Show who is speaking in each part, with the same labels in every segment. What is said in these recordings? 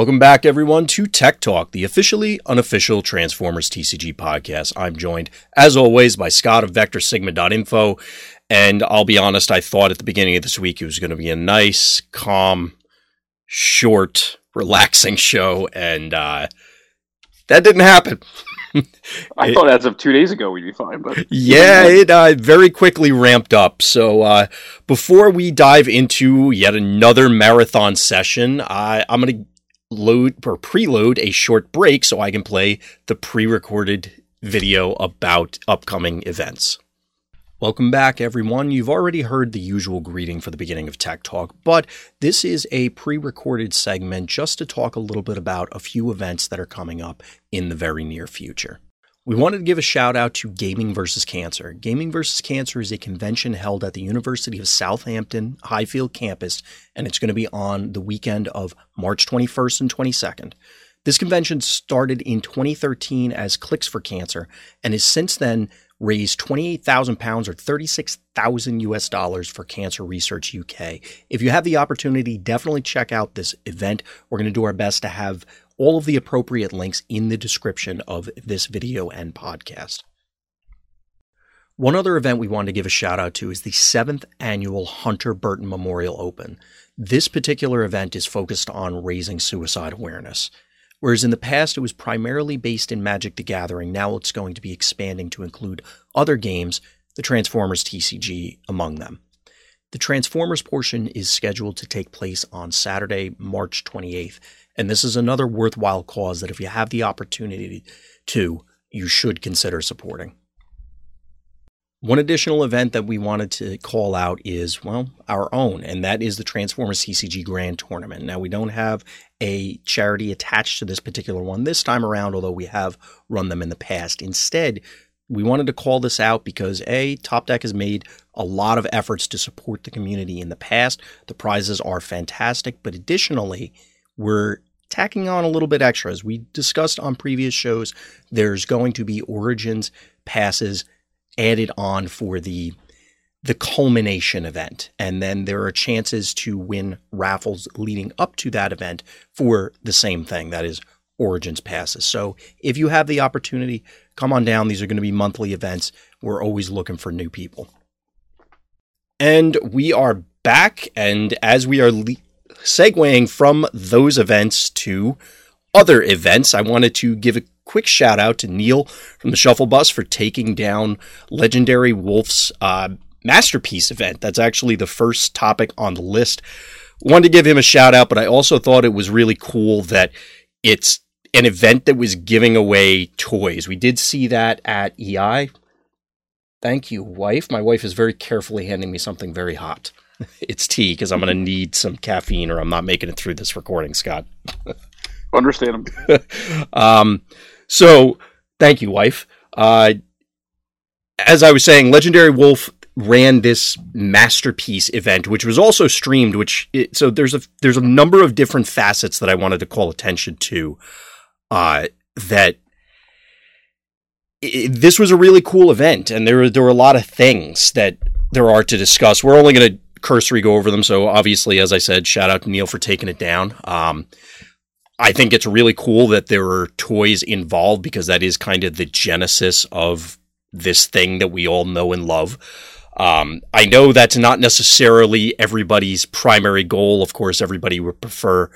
Speaker 1: Welcome back, everyone, to Tech Talk, the officially unofficial Transformers TCG podcast. I'm joined, as always, by Scott of VectorSigma.info. And I'll be honest, I thought at the beginning of this week it was going to be a nice, calm, short, relaxing show, and uh, that didn't happen.
Speaker 2: I it, thought as of two days ago we'd be fine, but
Speaker 1: yeah, it uh, very quickly ramped up. So uh, before we dive into yet another marathon session, I, I'm going to load or preload a short break so I can play the pre-recorded video about upcoming events. Welcome back, everyone. You've already heard the usual greeting for the beginning of Tech Talk, but this is a pre recorded segment just to talk a little bit about a few events that are coming up in the very near future. We wanted to give a shout out to Gaming versus Cancer. Gaming versus Cancer is a convention held at the University of Southampton Highfield campus, and it's going to be on the weekend of March 21st and 22nd. This convention started in 2013 as Clicks for Cancer and has since then raised 28,000 pounds or 36,000 US dollars for Cancer Research UK. If you have the opportunity, definitely check out this event. We're going to do our best to have all of the appropriate links in the description of this video and podcast. One other event we wanted to give a shout out to is the seventh annual Hunter Burton Memorial Open. This particular event is focused on raising suicide awareness. Whereas in the past it was primarily based in Magic the Gathering, now it's going to be expanding to include other games, the Transformers TCG among them. The Transformers portion is scheduled to take place on Saturday, March 28th, and this is another worthwhile cause that if you have the opportunity to, you should consider supporting. One additional event that we wanted to call out is, well, our own, and that is the Transformers CCG Grand Tournament. Now, we don't have a charity attached to this particular one this time around, although we have run them in the past. Instead, we wanted to call this out because A, Top Deck has made a lot of efforts to support the community in the past. The prizes are fantastic, but additionally, we're tacking on a little bit extra. As we discussed on previous shows, there's going to be Origins passes added on for the the culmination event. And then there are chances to win raffles leading up to that event for the same thing that is Origins passes. So if you have the opportunity, come on down. These are going to be monthly events. We're always looking for new people. And we are back. And as we are le- segueing from those events to other events, I wanted to give a quick shout out to Neil from the Shuffle Bus for taking down Legendary Wolf's uh, masterpiece event. That's actually the first topic on the list. Wanted to give him a shout out, but I also thought it was really cool that it's an event that was giving away toys. We did see that at EI. Thank you, wife. My wife is very carefully handing me something very hot. It's tea because I'm going to need some caffeine or I'm not making it through this recording, Scott.
Speaker 2: Understand.
Speaker 1: um, so, thank you, wife. Uh, as I was saying, Legendary Wolf ran this masterpiece event, which was also streamed. Which it, so there's a there's a number of different facets that I wanted to call attention to. Uh, that it, this was a really cool event, and there there were a lot of things that there are to discuss. We're only going to cursory go over them. So obviously, as I said, shout out to Neil for taking it down. Um, I think it's really cool that there are toys involved because that is kind of the genesis of this thing that we all know and love. Um, I know that's not necessarily everybody's primary goal. Of course, everybody would prefer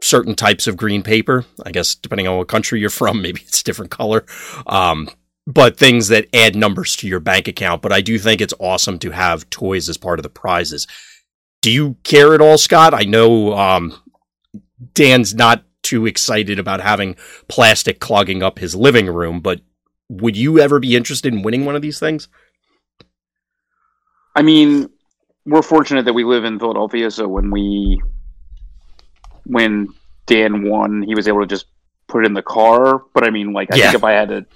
Speaker 1: certain types of green paper. I guess depending on what country you're from, maybe it's different color. Um, but things that add numbers to your bank account. But I do think it's awesome to have toys as part of the prizes. Do you care at all, Scott? I know um, Dan's not too excited about having plastic clogging up his living room, but would you ever be interested in winning one of these things?
Speaker 2: I mean, we're fortunate that we live in Philadelphia, so when we when Dan won, he was able to just put it in the car. But I mean, like, I yeah. think if I had to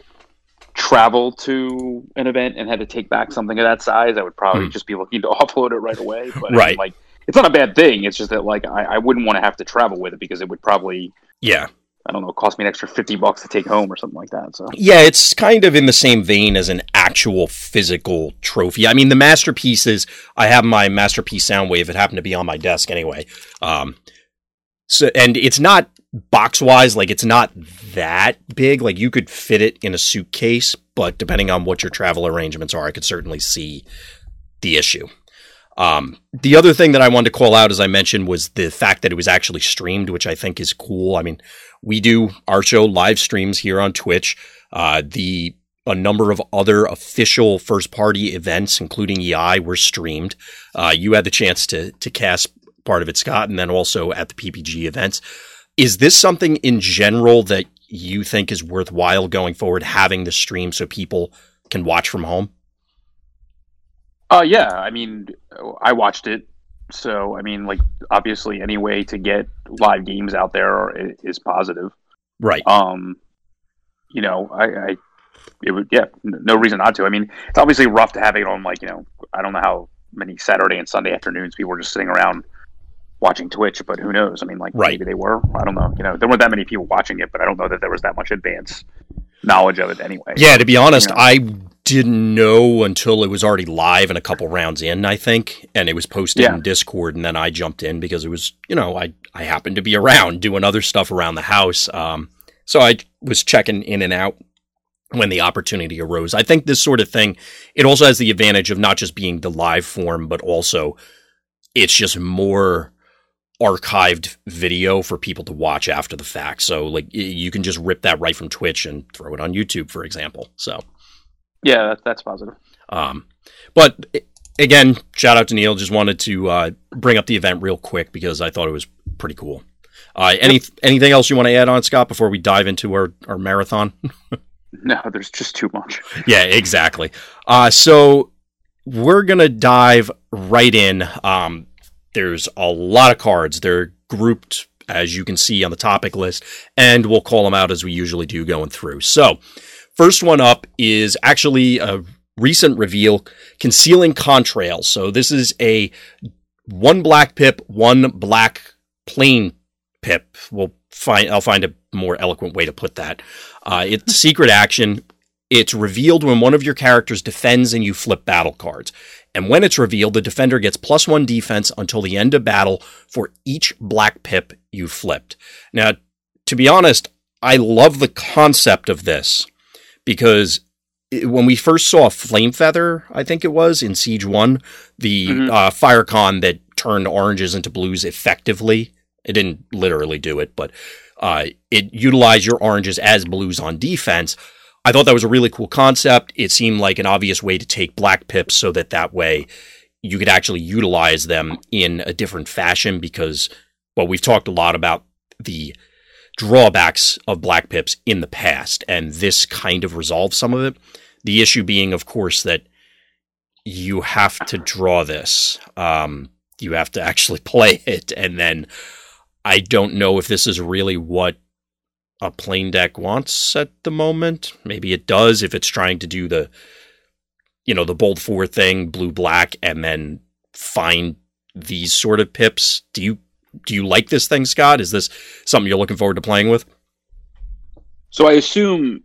Speaker 2: travel to an event and had to take back something of that size, I would probably hmm. just be looking to offload it right away. But right. I mean, like, it's not a bad thing. It's just that like I, I wouldn't want to have to travel with it because it would probably
Speaker 1: yeah
Speaker 2: I don't know cost me an extra fifty bucks to take home or something like that. So
Speaker 1: yeah, it's kind of in the same vein as an actual physical trophy. I mean, the masterpieces. I have my masterpiece Soundwave. It happened to be on my desk anyway. Um, So and it's not box wise, like it's not that big. Like you could fit it in a suitcase, but depending on what your travel arrangements are, I could certainly see the issue. Um, the other thing that I wanted to call out, as I mentioned, was the fact that it was actually streamed, which I think is cool. I mean, we do our show live streams here on Twitch. Uh, the a number of other official first party events, including EI, were streamed. Uh, you had the chance to to cast part of it, Scott, and then also at the PPG events. Is this something in general that you think is worthwhile going forward, having the stream so people can watch from home?
Speaker 2: Uh, yeah. I mean, I watched it. So, I mean, like, obviously, any way to get live games out there is positive.
Speaker 1: Right.
Speaker 2: Um, you know, I, I it would, yeah, no reason not to. I mean, it's obviously rough to have it on, like, you know, I don't know how many Saturday and Sunday afternoons people were just sitting around watching Twitch, but who knows? I mean, like,
Speaker 1: right.
Speaker 2: maybe they were. I don't know. You know, there weren't that many people watching it, but I don't know that there was that much advance knowledge of it anyway.
Speaker 1: Yeah, to be honest, you know? I didn't know until it was already live and a couple rounds in, I think, and it was posted yeah. in Discord, and then I jumped in because it was, you know, I I happened to be around doing other stuff around the house, um, so I was checking in and out when the opportunity arose. I think this sort of thing, it also has the advantage of not just being the live form, but also it's just more archived video for people to watch after the fact. So like you can just rip that right from Twitch and throw it on YouTube, for example. So
Speaker 2: yeah, that, that's positive.
Speaker 1: Um, but again, shout out to Neil. Just wanted to uh, bring up the event real quick because I thought it was pretty cool. Uh, any anything else you want to add on, Scott, before we dive into our, our marathon?
Speaker 2: no, there's just too much.
Speaker 1: yeah, exactly. Uh, so we're gonna dive right in. Um, there's a lot of cards. They're grouped as you can see on the topic list, and we'll call them out as we usually do going through. So First one up is actually a recent reveal concealing contrails. So this is a one black pip, one black plane pip. We'll find I'll find a more eloquent way to put that. Uh, it's secret action. It's revealed when one of your characters defends and you flip battle cards. And when it's revealed, the defender gets plus one defense until the end of battle for each black pip you flipped. Now, to be honest, I love the concept of this because when we first saw Flame Feather, I think it was in Siege One, the mm-hmm. uh, Firecon that turned oranges into blues effectively. It didn't literally do it, but uh, it utilized your oranges as blues on defense. I thought that was a really cool concept. It seemed like an obvious way to take black pips so that that way you could actually utilize them in a different fashion because, well, we've talked a lot about the drawbacks of black pips in the past, and this kind of resolves some of it. The issue being, of course, that you have to draw this. Um, you have to actually play it, and then I don't know if this is really what a plane deck wants at the moment. Maybe it does if it's trying to do the, you know, the bold four thing, blue black, and then find these sort of pips. Do you do you like this thing, Scott? Is this something you're looking forward to playing with?
Speaker 2: So I assume,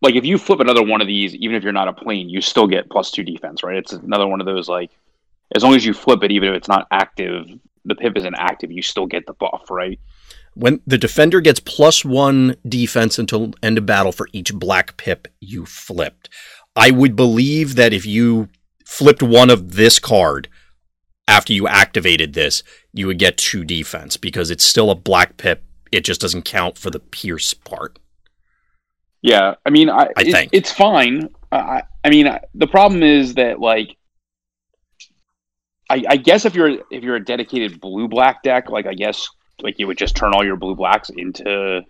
Speaker 2: like, if you flip another one of these, even if you're not a plane, you still get plus two defense, right? It's another one of those like, as long as you flip it, even if it's not active, the pip isn't active, you still get the buff, right?
Speaker 1: When the defender gets plus one defense until end of battle for each black pip you flipped. I would believe that if you flipped one of this card after you activated this, you would get two defense because it's still a black pip. It just doesn't count for the pierce part.
Speaker 2: Yeah, I mean, I,
Speaker 1: I
Speaker 2: it,
Speaker 1: think
Speaker 2: it's fine. I, I mean, the problem is that like, I, I guess if you're if you're a dedicated blue black deck, like I guess like you would just turn all your blue blacks into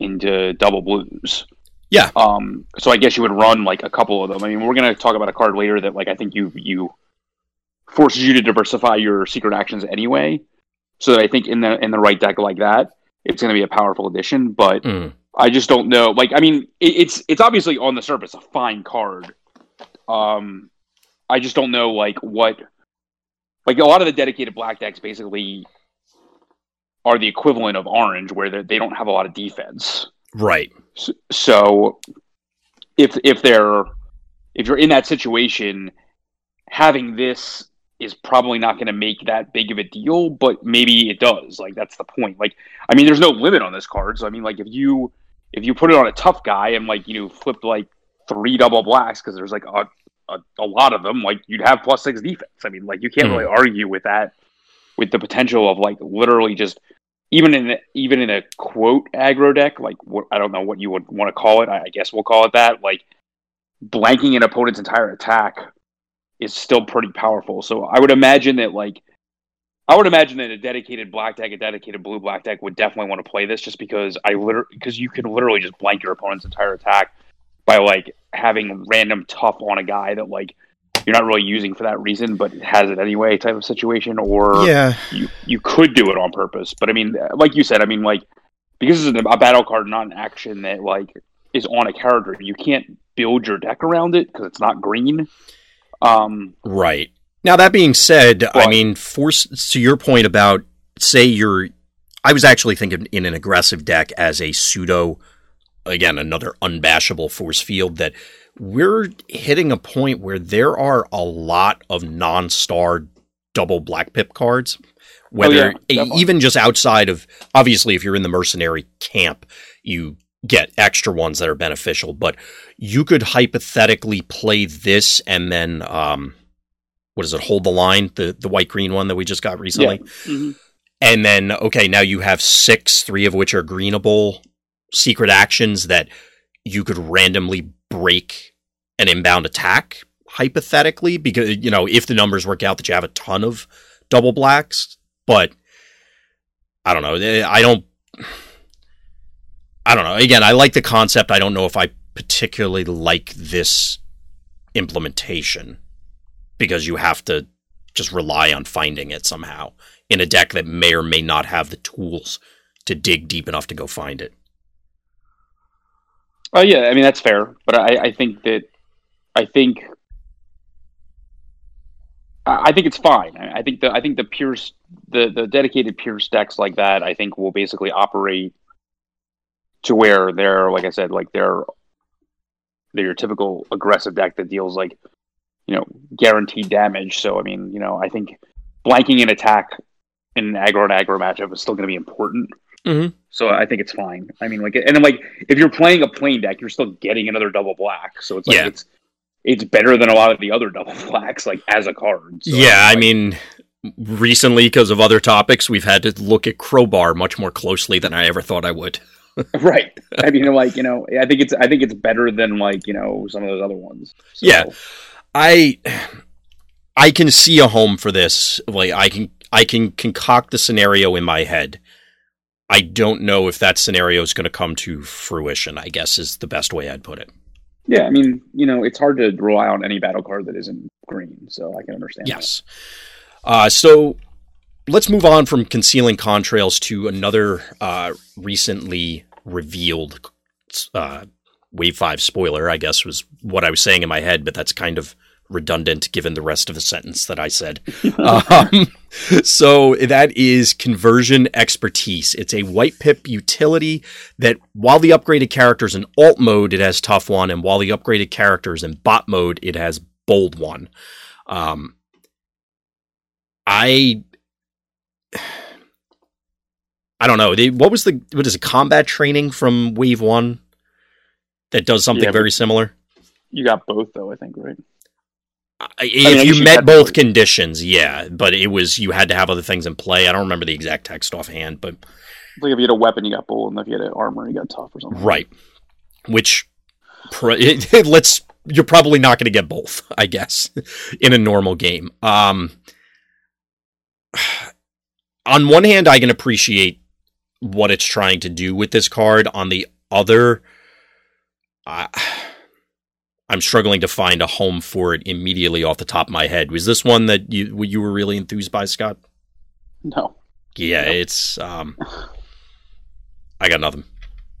Speaker 2: into double blues.
Speaker 1: Yeah.
Speaker 2: Um. So I guess you would run like a couple of them. I mean, we're gonna talk about a card later that like I think you you forces you to diversify your secret actions anyway. So that I think in the in the right deck like that, it's going to be a powerful addition. But mm. I just don't know. Like, I mean, it, it's it's obviously on the surface a fine card. Um, I just don't know like what, like a lot of the dedicated black decks basically are the equivalent of orange, where they don't have a lot of defense.
Speaker 1: Right.
Speaker 2: So, so if if they're if you're in that situation, having this is probably not going to make that big of a deal, but maybe it does. Like that's the point. Like I mean, there's no limit on this card, so I mean, like if you if you put it on a tough guy and like you know flip like three double blacks because there's like a, a, a lot of them, like you'd have plus six defense. I mean, like you can't mm. really argue with that with the potential of like literally just even in even in a quote aggro deck, like what, I don't know what you would want to call it. I, I guess we'll call it that. Like blanking an opponent's entire attack is still pretty powerful. So I would imagine that like I would imagine that a dedicated black deck, a dedicated blue black deck would definitely want to play this just because I literally because you can literally just blank your opponent's entire attack by like having random tough on a guy that like you're not really using for that reason, but it has it anyway type of situation, or
Speaker 1: yeah,
Speaker 2: you you could do it on purpose. But I mean, like you said, I mean, like because it's a battle card, not an action that like is on a character, you can't build your deck around it because it's not green. Um,
Speaker 1: right. Now that being said, but, I mean, force to your point about say you're. I was actually thinking in an aggressive deck as a pseudo, again another unbashable force field that we're hitting a point where there are a lot of non-star double black pip cards. Whether oh, yeah, even just outside of obviously, if you're in the mercenary camp, you get extra ones that are beneficial. But you could hypothetically play this and then um, what is it? Hold the line, the the white green one that we just got recently. Yeah. Mm-hmm. And then okay, now you have six, three of which are greenable secret actions that you could randomly break an inbound attack hypothetically because you know if the numbers work out that you have a ton of double blacks but i don't know eh, i don't i don't know. Again i like the concept. I don't know if i particularly like this implementation because you have to just rely on finding it somehow in a deck that may or may not have the tools to dig deep enough to go find it
Speaker 2: Oh yeah, I mean that's fair, but I, I think that I think I think it's fine. I think the I think the pure the the dedicated pure stacks like that I think will basically operate to where they're like I said like they're they're your typical aggressive deck that deals like you know guaranteed damage. So I mean you know I think blanking an attack in an aggro and aggro matchup is still going to be important.
Speaker 1: Mm-hmm.
Speaker 2: So I think it's fine. I mean, like, and then like if you're playing a plane deck, you're still getting another double black. So it's like yeah. it's it's better than a lot of the other double blacks, like as a card.
Speaker 1: So, yeah, like, I mean, recently because of other topics, we've had to look at crowbar much more closely than I ever thought I would.
Speaker 2: right. I mean, like you know, I think it's I think it's better than like you know some of those other ones.
Speaker 1: So. Yeah, I I can see a home for this. Like I can I can concoct the scenario in my head I don't know if that scenario is going to come to fruition, I guess is the best way I'd put it.
Speaker 2: Yeah, I mean, you know, it's hard to rely on any battle card that isn't green, so I can understand. That.
Speaker 1: Yes. Uh, so let's move on from concealing contrails to another uh, recently revealed uh, Wave 5 spoiler, I guess was what I was saying in my head, but that's kind of redundant given the rest of the sentence that I said. um, so that is conversion expertise. It's a white pip utility that while the upgraded character is in alt mode, it has tough one, and while the upgraded character is in bot mode, it has bold one. Um, I. I don't know. What was the what is it? Combat training from Wave One that does something yeah, very similar.
Speaker 2: You got both though, I think, right?
Speaker 1: If I mean, you met both conditions, yeah, but it was you had to have other things in play. I don't remember the exact text offhand, but
Speaker 2: like if you had a weapon, you got bold, and if you had an armor, you got tough or something.
Speaker 1: Right. Which let's you're probably not going to get both, I guess, in a normal game. Um, on one hand, I can appreciate what it's trying to do with this card. On the other, I. I'm struggling to find a home for it immediately off the top of my head. Was this one that you you were really enthused by, Scott?
Speaker 2: No.
Speaker 1: Yeah, no. it's um I got nothing.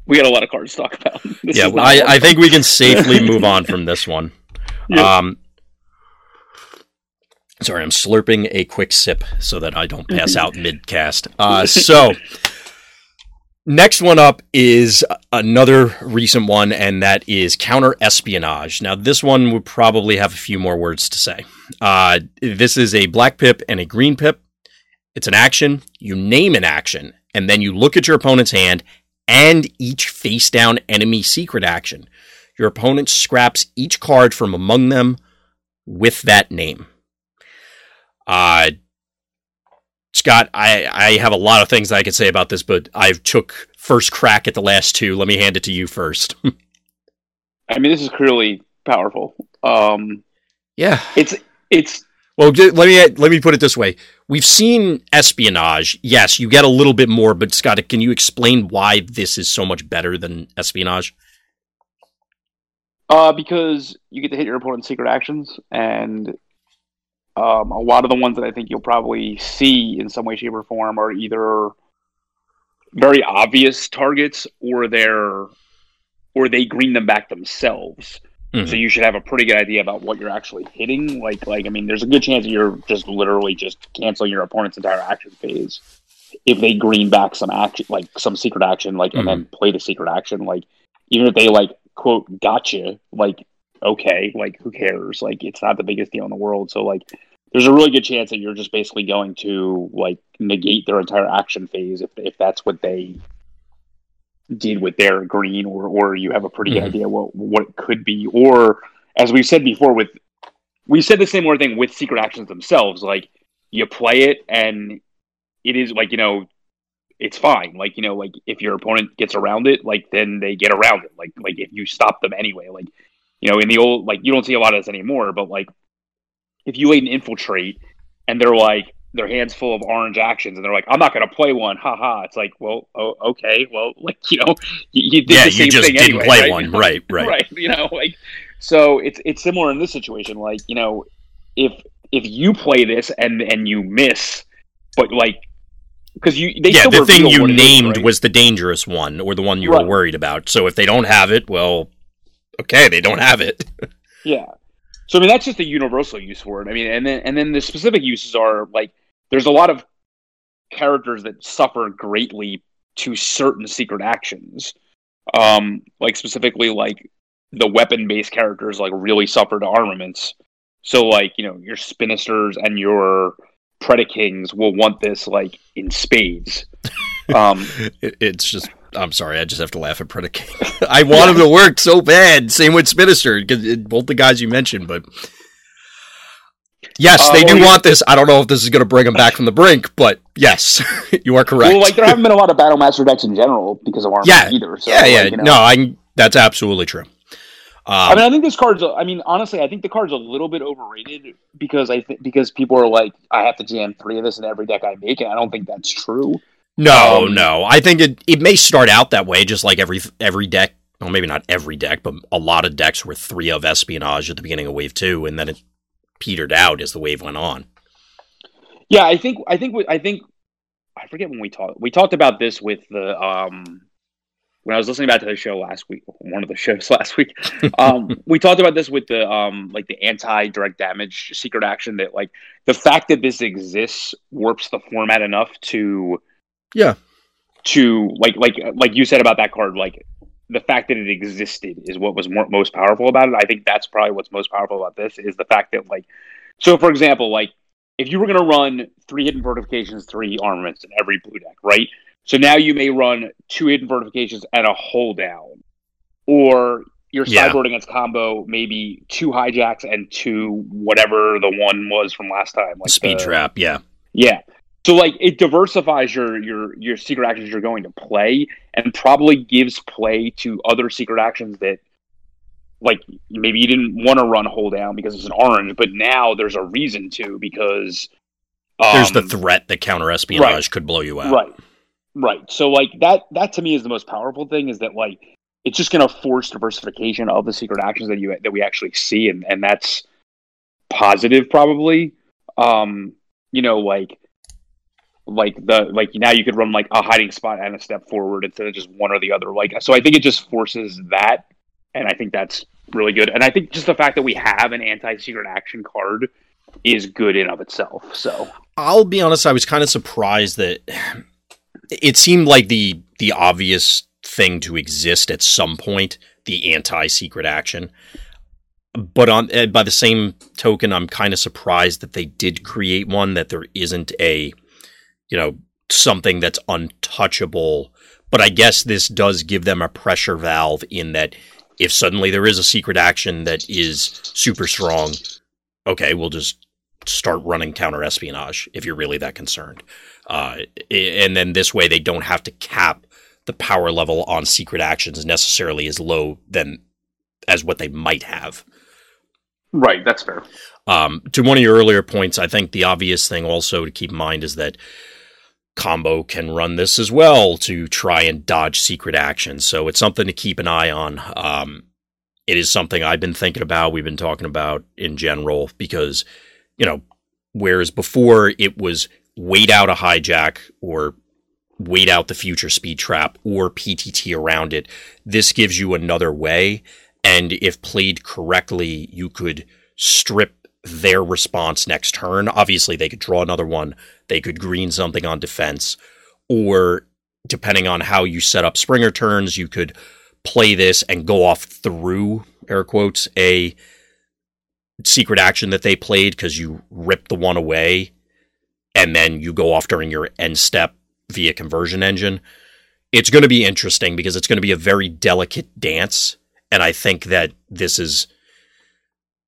Speaker 2: We got a lot of cards to talk about.
Speaker 1: This yeah, I, I think we can safely move on from this one. Yep. Um Sorry, I'm slurping a quick sip so that I don't pass out mid cast. Uh, so Next one up is another recent one, and that is counter espionage. Now, this one would probably have a few more words to say. Uh, this is a black pip and a green pip. It's an action. You name an action, and then you look at your opponent's hand and each face down enemy secret action. Your opponent scraps each card from among them with that name. Uh, Scott, I, I have a lot of things I could say about this, but I've took first crack at the last two. Let me hand it to you first.
Speaker 2: I mean, this is clearly powerful. Um,
Speaker 1: yeah,
Speaker 2: it's it's.
Speaker 1: Well, let me let me put it this way: We've seen espionage. Yes, you get a little bit more, but Scott, can you explain why this is so much better than espionage?
Speaker 2: Uh, because you get to hit your opponent's secret actions, and um, a lot of the ones that I think you'll probably see in some way, shape, or form are either very obvious targets or they're or they green them back themselves. Mm-hmm. So you should have a pretty good idea about what you're actually hitting. Like, like I mean, there's a good chance that you're just literally just canceling your opponent's entire action phase if they green back some action, like some secret action, like mm-hmm. and then mm-hmm. play the secret action. Like, even if they like quote gotcha, like okay, like who cares? Like, it's not the biggest deal in the world. So like, there's a really good chance that you're just basically going to like negate their entire action phase if if that's what they did with their green, or or you have a pretty mm-hmm. good idea what what it could be, or as we said before, with we said the same more thing with secret actions themselves. Like you play it, and it is like you know it's fine. Like you know, like if your opponent gets around it, like then they get around it. Like like if you stop them anyway, like you know, in the old like you don't see a lot of this anymore, but like if you let an infiltrate and they're like their hands full of orange actions and they're like, I'm not going to play one. Ha ha. It's like, well, oh, okay. Well, like, you know, you, you did
Speaker 1: yeah,
Speaker 2: the same
Speaker 1: you just
Speaker 2: thing
Speaker 1: didn't
Speaker 2: anyway,
Speaker 1: play
Speaker 2: right?
Speaker 1: one. Right, right.
Speaker 2: right. You know, like, so it's, it's similar in this situation. Like, you know, if, if you play this and, and you miss, but like, because you, they
Speaker 1: yeah, the thing you named is, right? was the dangerous one or the one you right. were worried about. So if they don't have it, well, okay, they don't have it.
Speaker 2: yeah. So I mean that's just a universal use for it. I mean, and then and then the specific uses are like there's a lot of characters that suffer greatly to certain secret actions. Um, like specifically like the weapon based characters like really suffer to armaments. So like, you know, your Spinisters and your Predakings will want this like in spades.
Speaker 1: Um, it, it's just I'm sorry, I just have to laugh at Predaking. I want him to work so bad. Same with Spinister, both the guys you mentioned, but yes, uh, they do want this. I don't know if this is going to bring them back from the brink, but yes, you are correct.
Speaker 2: Well, like there haven't been a lot of Battle Master decks in general because of armor
Speaker 1: yeah,
Speaker 2: either. So,
Speaker 1: yeah,
Speaker 2: like,
Speaker 1: yeah. You know. No, I that's absolutely true.
Speaker 2: Um, I mean, I think this card's. I mean, honestly, I think the card's a little bit overrated because I think because people are like, I have to jam three of this in every deck I make, and I don't think that's true.
Speaker 1: No, um, no. I think it it may start out that way, just like every every deck. Well, maybe not every deck, but a lot of decks were three of espionage at the beginning of Wave Two, and then it petered out as the wave went on.
Speaker 2: Yeah, I think I think I think I forget when we talked. We talked about this with the um when I was listening back to the show last week, one of the shows last week. Um, we talked about this with the um like the anti direct damage secret action that like the fact that this exists warps the format enough to
Speaker 1: yeah.
Speaker 2: To like like like you said about that card, like the fact that it existed is what was more, most powerful about it. I think that's probably what's most powerful about this is the fact that like so for example, like if you were going to run three hidden fortifications, three armaments in every blue deck, right? So now you may run two hidden fortifications and a hold down, or your sideboard yeah. against combo maybe two hijacks and two whatever the one was from last time,
Speaker 1: like speed the, trap. Yeah,
Speaker 2: yeah. So like it diversifies your your your secret actions you're going to play and probably gives play to other secret actions that like maybe you didn't want to run hold down because it's an orange, but now there's a reason to because
Speaker 1: um, there's the um, threat that counter espionage right, could blow you out.
Speaker 2: Right. Right. So like that that to me is the most powerful thing is that like it's just going to force diversification of the secret actions that you that we actually see and and that's positive probably. Um you know like like the like now you could run like a hiding spot and a step forward instead of just one or the other. Like so, I think it just forces that, and I think that's really good. And I think just the fact that we have an anti-secret action card is good in of itself. So
Speaker 1: I'll be honest, I was kind of surprised that it seemed like the the obvious thing to exist at some point, the anti-secret action. But on eh, by the same token, I'm kind of surprised that they did create one that there isn't a, you know, something that's untouchable. But I guess this does give them a pressure valve in that if suddenly there is a secret action that is super strong, okay, we'll just start running counter espionage if you're really that concerned. Uh, and then this way they don't have to cap the power level on secret actions necessarily as low than as what they might have.
Speaker 2: Right, that's fair.
Speaker 1: Um, to one of your earlier points, I think the obvious thing also to keep in mind is that combo can run this as well to try and dodge secret actions. So it's something to keep an eye on. Um, it is something I've been thinking about. We've been talking about in general because, you know, whereas before it was wait out a hijack or wait out the future speed trap or PTT around it, this gives you another way. And if played correctly, you could strip their response next turn. Obviously, they could draw another one, they could green something on defense, or depending on how you set up Springer turns, you could play this and go off through air quotes a secret action that they played because you rip the one away and then you go off during your end step via conversion engine. It's going to be interesting because it's going to be a very delicate dance. And I think that this is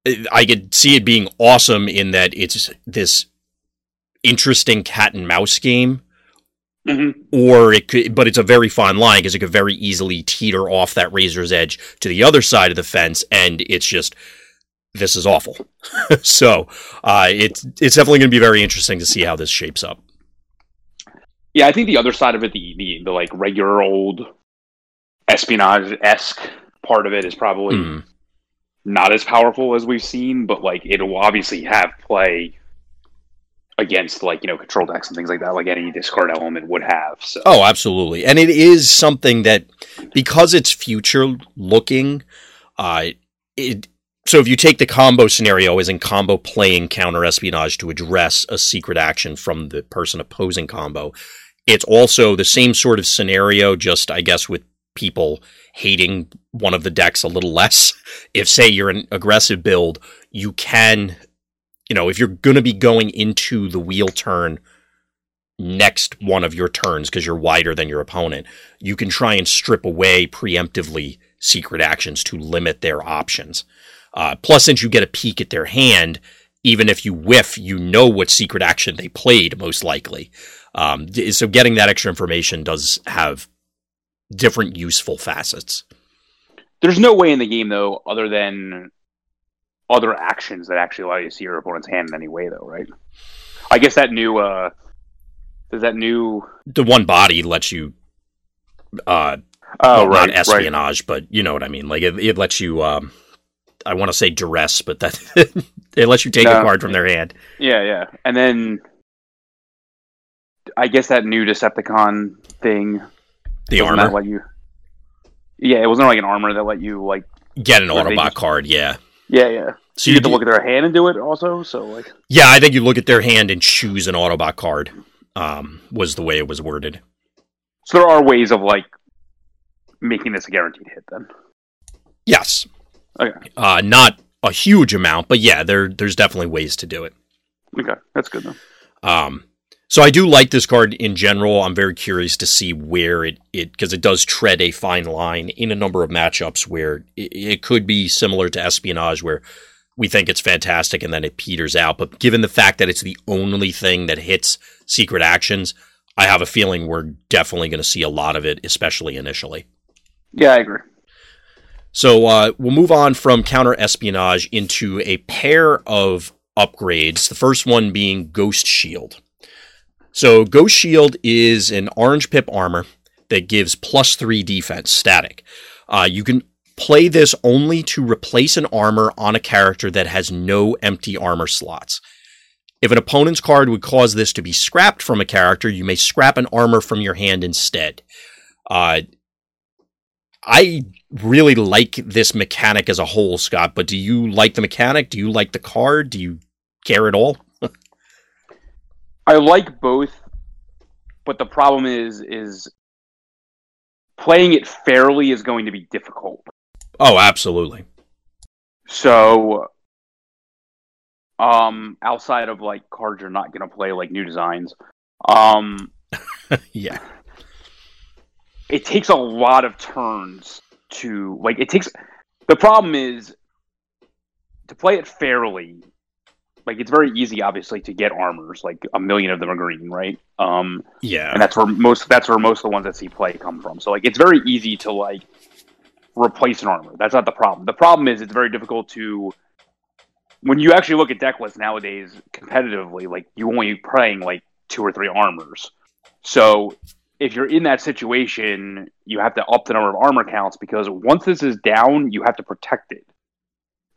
Speaker 1: I could see it being awesome in that it's this interesting cat and mouse game. Mm-hmm. Or it could, but it's a very fine line because it could very easily teeter off that razor's edge to the other side of the fence, and it's just this is awful. so uh, it's it's definitely going to be very interesting to see how this shapes up.
Speaker 2: Yeah, I think the other side of it, the the, the like regular old espionage esque part of it, is probably mm not as powerful as we've seen, but like it'll obviously have play against like you know control decks and things like that, like any discard element would have. So.
Speaker 1: Oh, absolutely, and it is something that because it's future looking, uh, it. So if you take the combo scenario as in combo playing counter espionage to address a secret action from the person opposing combo, it's also the same sort of scenario, just I guess with people hating one of the decks a little less. If, say, you're an aggressive build, you can, you know, if you're going to be going into the wheel turn next one of your turns because you're wider than your opponent, you can try and strip away preemptively secret actions to limit their options. Uh, plus, since you get a peek at their hand, even if you whiff, you know what secret action they played, most likely. Um, so getting that extra information does have different useful facets.
Speaker 2: There's no way in the game though, other than other actions that actually allow you to see your opponent's hand in any way, though, right? I guess that new uh does that new
Speaker 1: the one body lets you uh oh well, right, not espionage, right. but you know what I mean. Like it, it lets you um I want to say duress, but that it lets you take no. a card from their hand.
Speaker 2: Yeah, yeah. And then I guess that new Decepticon thing
Speaker 1: the armor
Speaker 2: let you. Yeah, it wasn't like an armor that let you like
Speaker 1: get an Autobot just, card. Yeah.
Speaker 2: Yeah, yeah. So you, you get to look at their hand and do it also. So like.
Speaker 1: Yeah, I think you look at their hand and choose an Autobot card. Um, was the way it was worded.
Speaker 2: So there are ways of like making this a guaranteed hit then.
Speaker 1: Yes.
Speaker 2: Okay.
Speaker 1: Uh, not a huge amount, but yeah, there there's definitely ways to do it.
Speaker 2: Okay, that's good though.
Speaker 1: Um, so I do like this card in general. I'm very curious to see where it it because it does tread a fine line in a number of matchups where it, it, could be similar to espionage where we think it's fantastic and then it peters out. But given the fact that it's the only thing that hits secret actions, I have a feeling we're definitely going to see a lot of it, especially initially.
Speaker 2: Yeah, I agree.
Speaker 1: So uh, we'll move on from counter espionage into a pair of upgrades. The first one being Ghost Shield. So Ghost Shield is an orange pip armor that gives plus three defense static. Uh, you can play this only to replace an armor on a character that has no empty armor slots. If an opponent's card would cause this to be scrapped from a character, you may scrap an armor from your hand instead. Uh, I really like this mechanic as a whole, Scott, but do you like the mechanic? Do you like the card? Do you care at all?
Speaker 2: I like both, but the problem is is playing it fairly is going to be difficult.
Speaker 1: Oh, absolutely.
Speaker 2: So, um, outside of like cards you're not going to play, like new designs, um,
Speaker 1: yeah,
Speaker 2: it takes a lot of turns to like. It takes. The problem is to play it fairly. Like it's very easy, obviously, to get armors. Like a million of them are green, right? Um,
Speaker 1: yeah,
Speaker 2: and that's where most that's where most of the ones that see play come from. So like it's very easy to like replace an armor. That's not the problem. The problem is it's very difficult to when you actually look at deck lists nowadays competitively, like you only playing like two or three armors. So if you're in that situation, you have to up the number of armor counts because once this is down, you have to protect it.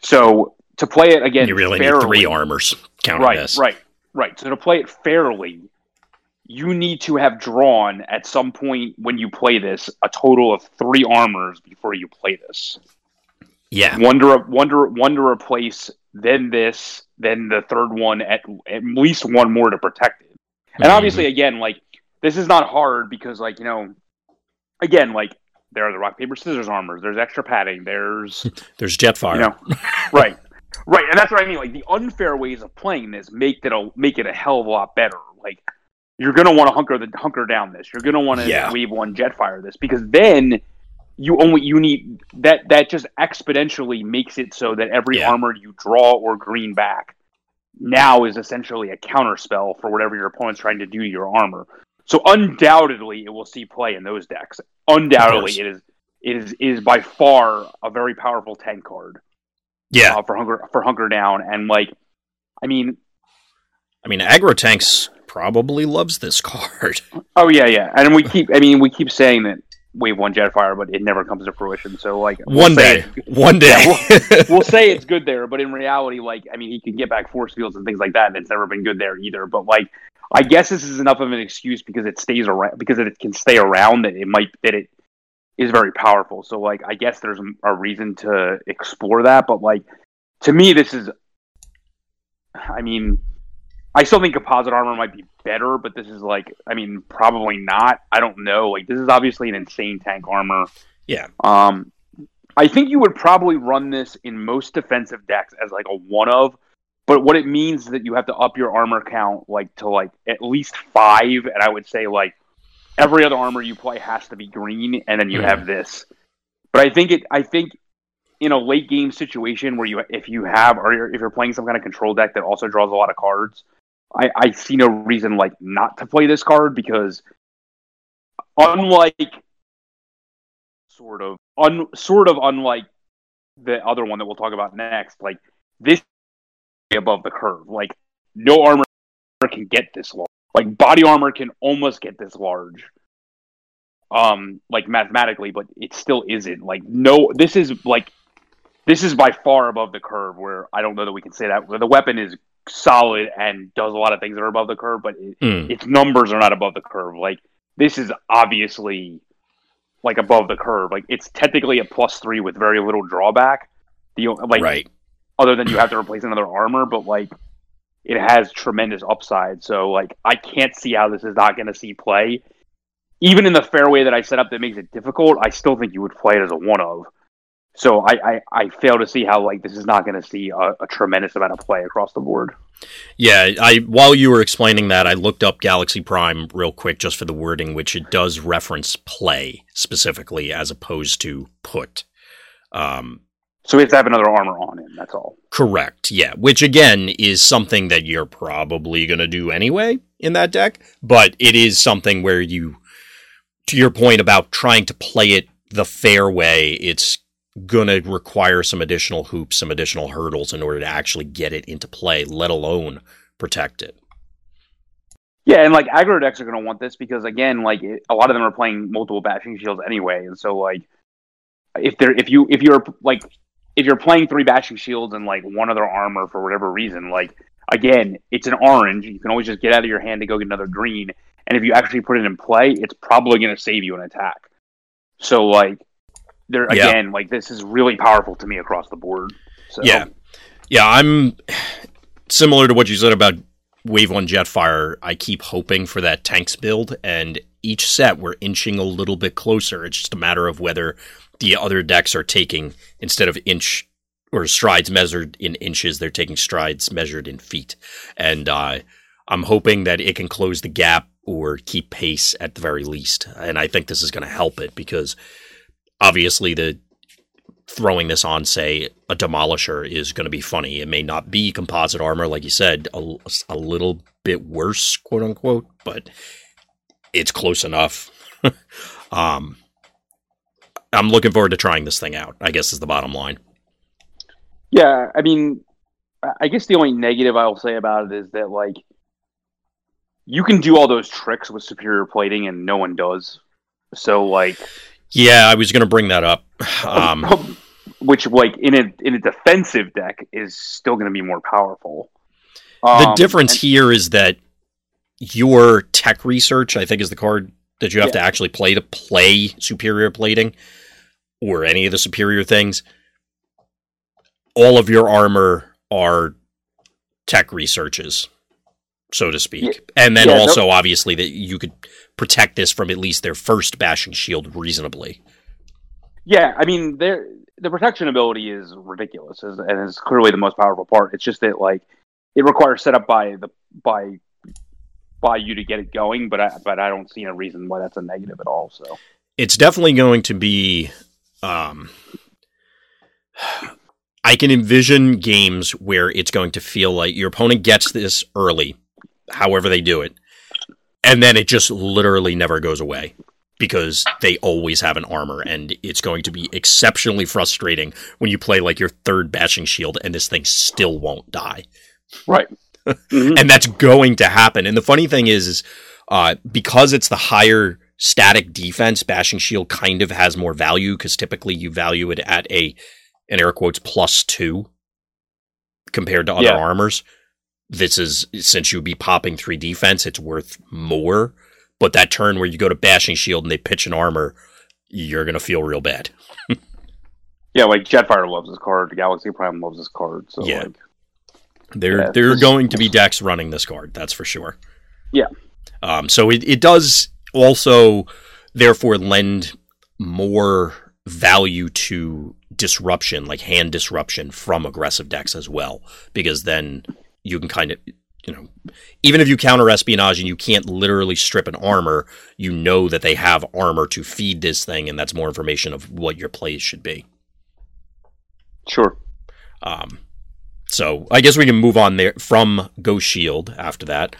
Speaker 2: So to play it again,
Speaker 1: you really
Speaker 2: fairly,
Speaker 1: need three armors. Counting
Speaker 2: right,
Speaker 1: this.
Speaker 2: right, right. So to play it fairly, you need to have drawn at some point when you play this a total of three armors before you play this.
Speaker 1: Yeah.
Speaker 2: One to re- one to one to replace, then this, then the third one at at least one more to protect it. And
Speaker 1: Mhm.
Speaker 2: obviously, again, like this is not hard because, like you know, again, like there are the rock paper scissors armors. There's extra padding. There's
Speaker 1: There's Jetfire.
Speaker 2: you know, right, right, and that's what I mean. Like the unfair ways of playing this make it a make it a hell of a lot better. Like you're gonna want to hunker the hunker down this. You're gonna want to
Speaker 1: Yeah.
Speaker 2: wave one Jetfire this because then you only you need that that just exponentially makes it so that every
Speaker 1: Yeah.
Speaker 2: armor you draw or green back now is essentially a counter spell for whatever your opponent's trying to do to your armor. So undoubtedly, it will see play in those decks. Undoubtedly, it is it is it is by far a very powerful tank card
Speaker 1: yeah.
Speaker 2: uh, for hunker for hunker down. And like, I mean,
Speaker 1: I mean, Aggro Tanks probably loves this card.
Speaker 2: oh yeah, yeah. And we keep, I mean, we keep saying that wave one Jetfire, but it never comes to fruition. So like, we'll
Speaker 1: One day. One day.
Speaker 2: we'll say it's good there, but in reality, like, I mean, he can get back force fields and things like that, and it's never been good there either. But like, I guess this is enough of an excuse because it stays around, because it can stay around that it might that it is very powerful. So like, I guess there's a reason to explore that. But like, to me, this is, I mean, I still think composite armor might be better, but this is like, I mean, probably not. I don't know. Like, this is obviously an insane tank armor.
Speaker 1: yeah.
Speaker 2: Um, I think you would probably run this in most defensive decks as like a one of, but what it means is that you have to up your armor count like to like at least five, and I would say like every other armor you play has to be green, and then you
Speaker 1: Mhm.
Speaker 2: have this. But I think it, I think in a late game situation where you if you have or if you're playing some kind of control deck that also draws a lot of cards, I, I see no reason like not to play this card because unlike sort of un sort of unlike the other one that we'll talk about next, like this is above the curve. Like no armor can get this large. Like body armor can almost get this large. Um, like mathematically, but it still isn't. Like no, this is like this is by far above the curve. Where I don't know that we can say that the weapon is solid and does a lot of things that are above the curve, but it,
Speaker 1: Hmm.
Speaker 2: its numbers are not above the curve. Like this is obviously like above the curve. Like it's technically a plus three with very little drawback. The like
Speaker 1: right.
Speaker 2: other than you have to replace another armor, but like it has tremendous upside. So like I can't see how this is not going to see play. Even in the fairway that I set up that makes it difficult, I still think you would play it as a one of. So I, I, I fail to see how like this is not going to see a, a tremendous amount of play across the board.
Speaker 1: Yeah, I while you were explaining that, I looked up Galaxy Prime real quick just for the wording, which it does reference play specifically as opposed to put. Um,
Speaker 2: So we have to have another armor on him. That's all.
Speaker 1: correct, yeah. Which again is something that you're probably going to do anyway in that deck, but it is something where you, to your point about trying to play it the fair way, it's going to require some additional hoops, some additional hurdles in order to actually get it into play, let alone protect it.
Speaker 2: Yeah, and like aggro decks are going to want this because again, like it, a lot of them are playing multiple bashing shields anyway, and so like if they're if you if you're like if you're playing three bashing shields and like one other armor for whatever reason, like again, it's an orange. You can always just get out of your hand to go get another green, and if you actually put it in play, it's probably going to save you an attack. So like there
Speaker 1: Yeah.
Speaker 2: again, like this is really powerful to me across the board. So
Speaker 1: Yeah. Yeah, I'm similar to what you said about Wave 1 Jetfire. I keep hoping for that tanks build, and each set we're inching a little bit closer. It's just a matter of whether the other decks are taking instead of inch or strides measured in inches, they're taking strides measured in feet. And uh, I'm hoping that it can close the gap or keep pace at the very least. And I think this is going to help it because obviously the throwing this on, say, a demolisher is going to be funny. It may not be composite armor, like you said, a, a little bit worse, quote unquote, but it's close enough. um, I'm looking forward to trying this thing out. I guess is the bottom line.
Speaker 2: Yeah, I mean, I guess the only negative I'll say about it is that like you can do all those tricks with superior plating, and no one does. So like,
Speaker 1: yeah, I was going to bring that up. Um,
Speaker 2: which like in a in a defensive deck is still going to be more powerful.
Speaker 1: Um, the difference and- here is that your tech research, I think, is the card that you have yeah. to actually play to play superior plating or any of the superior things. All of your armor are tech researches, so to speak. Yeah. And then yeah, also, obviously, that you could protect this from at least their first bashing shield reasonably.
Speaker 2: Yeah, I mean, there the protection ability is ridiculous, and is clearly the most powerful part. It's just that like it requires setup by the by by you to get it going, but I but I don't see a reason why that's a negative at all. So
Speaker 1: it's definitely going to be. Um, I can envision games where it's going to feel like your opponent gets this early, however they do it, and then it just literally never goes away because they always have an armor and it's going to be exceptionally frustrating when you play like your third bashing shield and this thing still won't die.
Speaker 2: Right.
Speaker 1: Mm-hmm. and that's going to happen. And the funny thing is, is uh, because it's the higher static defense, bashing shield kind of has more value because typically you value it at a, in air quotes, plus two compared to other yeah. armors. This is since you'd be popping three defense, it's worth more. But that turn where you go to bashing shield and they pitch an armor, you're gonna feel real bad.
Speaker 2: yeah, like Jetfire loves this card. Galaxy Prime loves this card. So yeah. like
Speaker 1: there yeah, there are going to be decks running this card, that's for sure.
Speaker 2: Yeah.
Speaker 1: Um, so it, it does also therefore lend more value to disruption, like hand disruption from aggressive decks as well, because then you can kind of you know, even if you counter espionage and you can't literally strip an armor, you know that they have armor to feed this thing, and that's more information of what your plays should be.
Speaker 2: Sure.
Speaker 1: Um, so I guess we can move on there from Ghost Shield after that.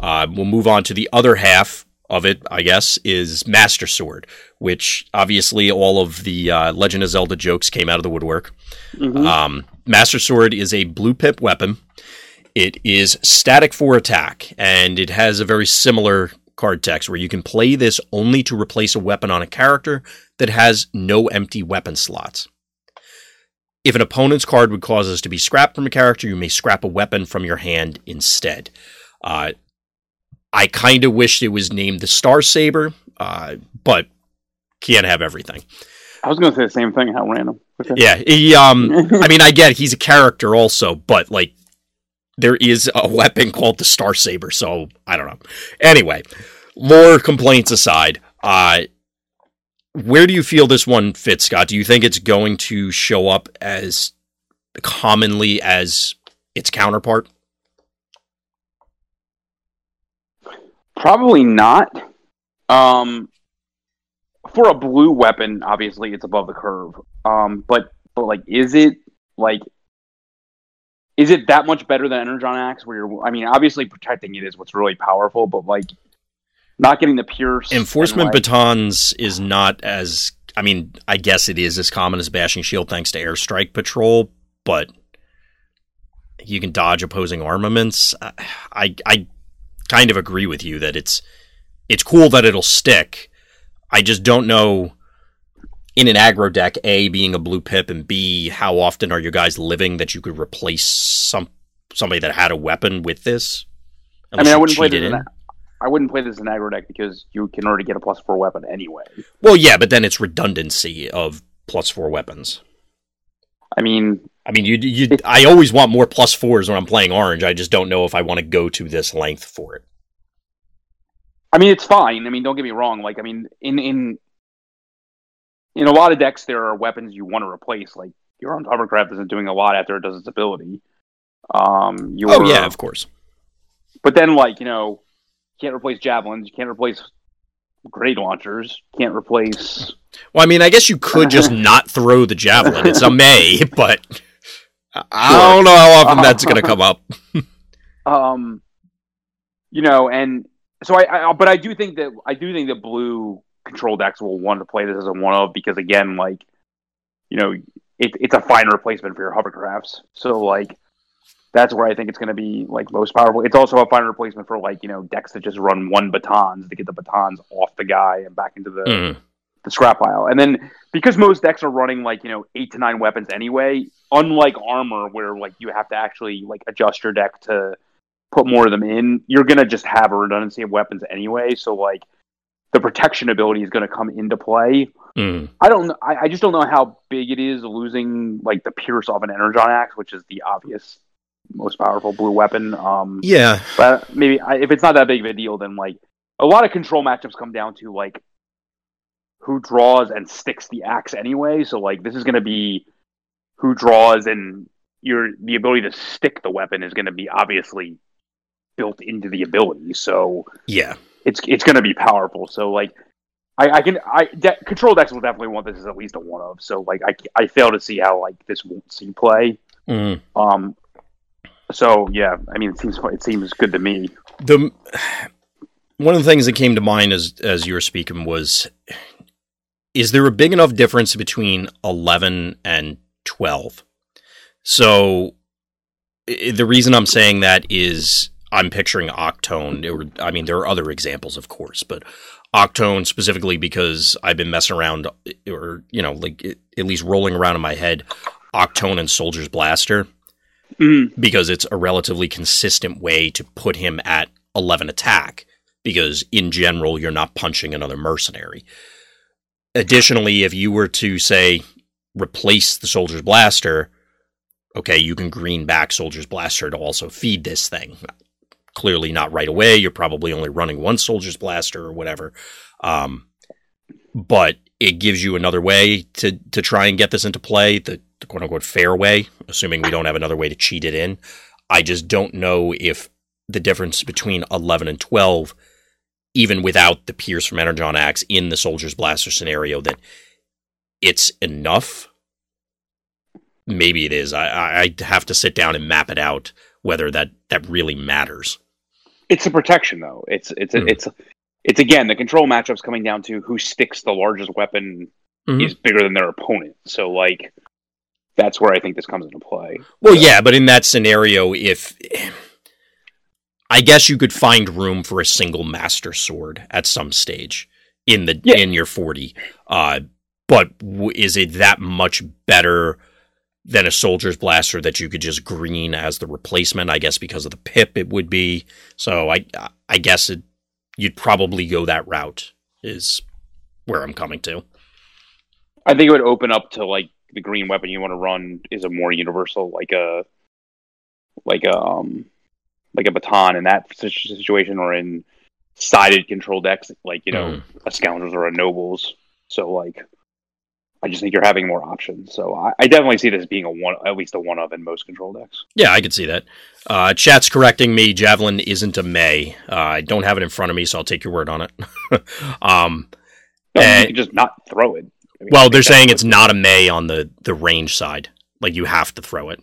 Speaker 1: Uh, we'll move on to the other half of it, I guess, is Master Sword, which obviously all of the uh, Legend of Zelda jokes came out of the woodwork. Mm-hmm. Um, Master Sword is a blue pip weapon. It is static for attack, and it has a very similar card text where you can play this only to replace a weapon on a character that has no empty weapon slots. If an opponent's card would cause us to be scrapped from a character, you may scrap a weapon from your hand instead. Uh, I kind of wished it was named the Star Saber, uh, but can't have everything.
Speaker 2: I was going to say the same thing. How random.
Speaker 1: Okay. Yeah, he. Um, I mean, I get he's a character also, but like there is a weapon called the Star Saber, so I don't know. Anyway, lore complaints aside, uh, where do you feel this one fits, Scott? Do you think it's going to show up as commonly as its counterpart?
Speaker 2: Probably not. Um, for a blue weapon, obviously it's above the curve. Um, but but like, is it like is it that much better than Energon Axe? Where you're, I mean, obviously protecting it is what's really powerful, but like not getting the pure
Speaker 1: Enforcement like, batons is not as. I mean, I guess it is as common as bashing shield thanks to airstrike patrol, but you can dodge opposing armaments. I I kind of agree with you that it's it's cool that it'll stick. I just don't know in an aggro deck, A being a blue pip, and B, how often are you guys living that you could replace some somebody that had a weapon with this?
Speaker 2: I mean, I wouldn't play this. In, I wouldn't play this in aggro deck because you can already get a plus four weapon anyway.
Speaker 1: Well, yeah, but then it's redundancy of plus four weapons.
Speaker 2: I mean,
Speaker 1: I mean, you you. I always want more plus fours when I'm playing orange. I just don't know if I want to go to this length for it.
Speaker 2: I mean, it's fine. I mean, don't get me wrong. Like, I mean, in in in a lot of decks, there are weapons you want to replace. Like, your own hovercraft isn't doing a lot after it does its ability. Um, your,
Speaker 1: oh yeah, of course.
Speaker 2: But then, like you know, you can't replace javelins. You can't replace grenade launchers. Can't replace.
Speaker 1: Well, I mean, I guess you could just not throw the javelin. It's a May, but I don't know how often that's going to come up.
Speaker 2: um, you know, and so I, I, but I do think that I do think that blue control decks will want to play this as a one of because again, like, you know, it, it's a fine replacement for your hovercrafts. So like, that's where I think it's going to be like most powerful. It's also a fine replacement for like you know decks that just run one batons to get the batons off the guy and back into the mm. the scrap pile. And then because most decks are running like you know eight to nine weapons anyway, unlike armor where like you have to actually like adjust your deck to put more of them in, you're gonna just have a redundancy of weapons anyway. So like the protection ability is going to come into play. Mm. I don't. I, I, just don't know how big it is losing like the Pierce off an Energon axe, which is the obvious most powerful blue weapon. Um,
Speaker 1: yeah,
Speaker 2: but maybe I, if it's not that big of a deal, then like a lot of control matchups come down to like who draws and sticks the axe anyway. So like this is going to be who draws and your the ability to stick the weapon is going to be obviously built into the ability. So
Speaker 1: yeah,
Speaker 2: it's it's going to be powerful. So like. I, I can I de- control decks will definitely want this as at least a one of so like I, I fail to see how like this won't see play
Speaker 1: mm.
Speaker 2: um so yeah, I mean, it seems it seems good to me.
Speaker 1: The one of the things that came to mind as as you were speaking was, is there a big enough difference between eleven and twelve? So the reason I'm saying that is I'm picturing Octone. Or, I mean, there are other examples, of course, but Octone specifically because I've been messing around, or you know, like at least rolling around in my head, Octone and Soldier's Blaster
Speaker 2: mm-hmm.
Speaker 1: because it's a relatively consistent way to put him at 11 attack because in general you're not punching another mercenary. Additionally, if you were to say replace the soldier's blaster, okay, you can green back soldier's blaster to also feed this thing. Clearly not right away. You're probably only running one soldier's blaster or whatever. Um, but it gives you another way to to try and get this into play. The quote unquote fair way, assuming we don't have another way to cheat it in. I just don't know if the difference between 11 and 12, even without the Pierce from Energon Axe in the Soldier's Blaster scenario, that it's enough. Maybe it is. I, I have to sit down and map it out whether that, that really matters.
Speaker 2: It's a protection, though. It's it's mm. it's it's again the control matchups coming down to who sticks the largest weapon mm-hmm. is bigger than their opponent. So like that's where I think this comes into play.
Speaker 1: Well, so. yeah, but in that scenario, if I guess you could find room for a single master sword at some stage in the yeah. in your forty, uh, but w- is it that much better? than a soldier's blaster that you could just green as the replacement. I guess because of the pip, it would be. So I I guess it, you'd probably go that route. Is where I'm coming to.
Speaker 2: I think it would open up to like the green weapon you want to run is a more universal, like a like a um, like a baton in that situation, or in sided control decks, like you know mm. a scoundrels or a nobles. So like, I just think you're having more options. So I, I, definitely see this being a one, at least a one of in most control decks.
Speaker 1: Yeah, I could see that. Uh, chat's correcting me. Javelin isn't a May. Uh, I don't have it in front of me, so I'll take your word on it. um,
Speaker 2: no, and, you can just not throw it
Speaker 1: mean, well, they're saying it's not a May on the the range side. Like you have to throw it.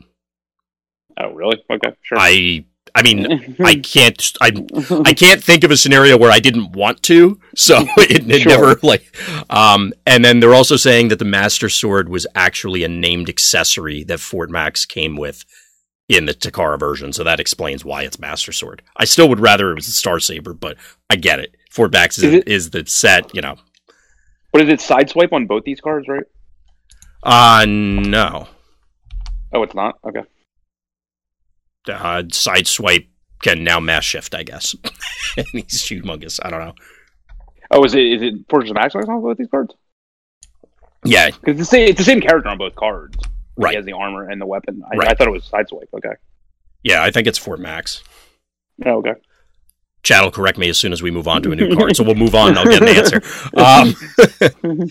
Speaker 2: Oh, really? Okay, sure.
Speaker 1: I I mean, I can't I I can't think of a scenario where I didn't want to. So it, it sure. never like um and then they're also saying that the Master Sword was actually a named accessory that Fort Max came with in the Takara version, so that explains why it's Master Sword. I still would rather it was a Star Saber, but I get it. Fort Max is, is, is the set, you know,
Speaker 2: but is it sideswipe on both these cards, right?
Speaker 1: Uh no.
Speaker 2: Oh, it's not. Okay.
Speaker 1: Uh, sideswipe can now mass shift, I guess. he's humongous. I don't know.
Speaker 2: Oh, is it is it Fortress of Max on both these cards?
Speaker 1: Yeah,
Speaker 2: because it's the same. It's the same character on both cards.
Speaker 1: Right.
Speaker 2: He has the armor and the weapon. I, right. I thought it was sideswipe. Okay.
Speaker 1: Yeah, I think it's Fort Max.
Speaker 2: Oh, okay.
Speaker 1: Chad will correct me as soon as we move on to a new card. so we'll move on. And I'll get an answer. Um,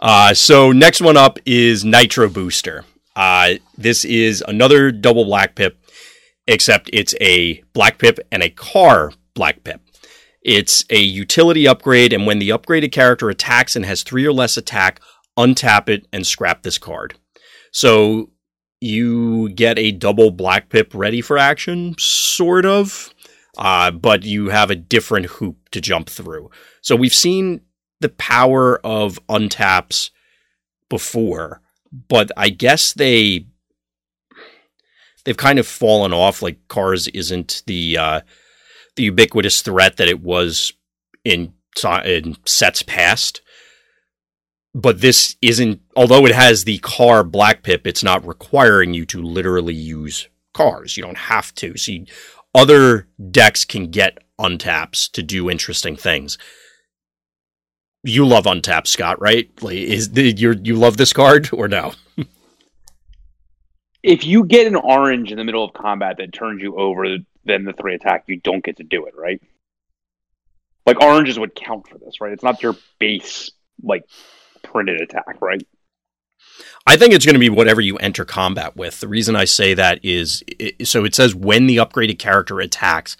Speaker 1: uh, so next one up is Nitro Booster. Uh, this is another double black pip, except it's a black pip and a car black pip. It's a utility upgrade, and when the upgraded character attacks and has three or less attack, untap it and scrap this card. So you get a double black pip ready for action, sort of, uh, but you have a different hoop to jump through. So we've seen the power of untaps before, but I guess they they've kind of fallen off. Like cars isn't the uh, the ubiquitous threat that it was in in sets past. But this isn't. Although it has the car black pip, it's not requiring you to literally use cars. You don't have to. See, other decks can get untaps to do interesting things you love untap Scott, right? Like, is you you love this card or no?
Speaker 2: if you get an orange in the middle of combat that turns you over, then the three attack, you don't get to do it, right? Like oranges would count for this, right? It's not your base like printed attack, right?
Speaker 1: I think it's going to be whatever you enter combat with. The reason I say that is it, so it says when the upgraded character attacks,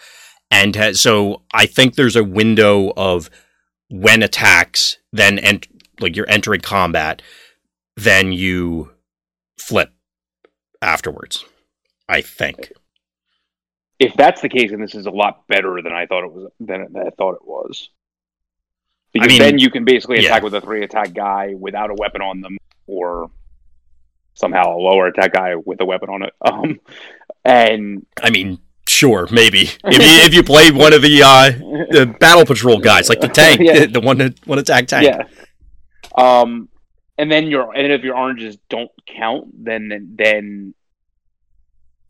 Speaker 1: and has, so I think there's a window of when attacks, then ent- like you're entering combat, then you flip afterwards. I think.
Speaker 2: If that's the case, then this is a lot better than I thought it was. Than I thought it was. Because I mean, then you can basically attack yeah. with a three attack guy without a weapon on them, or somehow a lower attack guy with a weapon on it. Um, and
Speaker 1: I mean, Sure, maybe if you if you play one of the uh, the battle patrol guys, like the tank, yeah. the one that one attack tank.
Speaker 2: Yeah. Um, and then your and if your oranges don't count, then then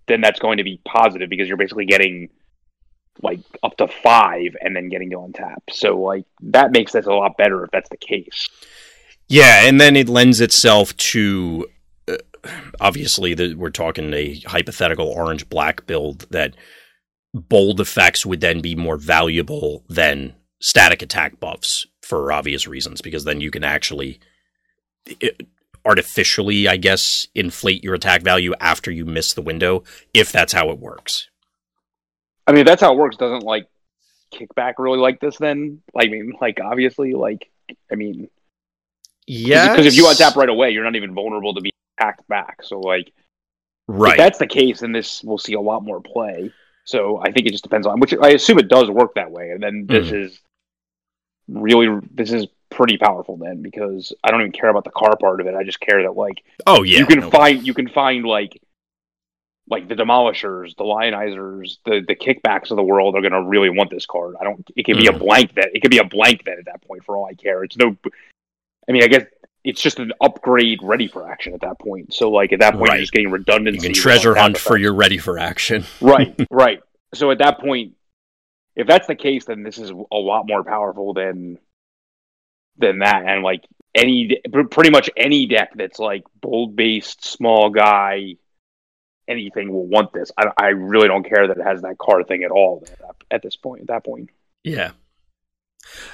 Speaker 2: then that's going to be positive because you're basically getting like up to five and then getting to untap. So like that makes this a lot better if that's the case.
Speaker 1: Yeah, and then it lends itself to uh, obviously the, we're talking a hypothetical orange black build that bold effects would then be more valuable than static attack buffs for obvious reasons because then you can actually it, artificially i guess inflate your attack value after you miss the window if that's how it works
Speaker 2: i mean that's how it works doesn't like kickback really like this then i mean like obviously like i mean
Speaker 1: yeah
Speaker 2: because if you untap right away you're not even vulnerable to be hacked back. So like,
Speaker 1: right, if
Speaker 2: that's the case, then this will see a lot more play. So I think it just depends on which I assume it does work that way, and then this mm. is really this is pretty powerful then because I don't even care about the car part of it. I just care that like
Speaker 1: oh yeah,
Speaker 2: you can no find way. you can find like like the demolishers, the lionizers, the the kickbacks of the world are going to really want this card. I don't. It could be mm. a blank that it could be a blank that at that point for all I care. It's no. I mean, I guess it's just an upgrade ready for action at that point. So like at that point right. you're just getting redundancy.
Speaker 1: You can treasure hunt for your ready for action.
Speaker 2: right, right. So at that point, if that's the case, then this is a lot more powerful than than that. And like any pretty much any deck that's like bold based small guy anything will want this. I, I really don't care that it has that card thing at all at, at this point. At that point,
Speaker 1: yeah.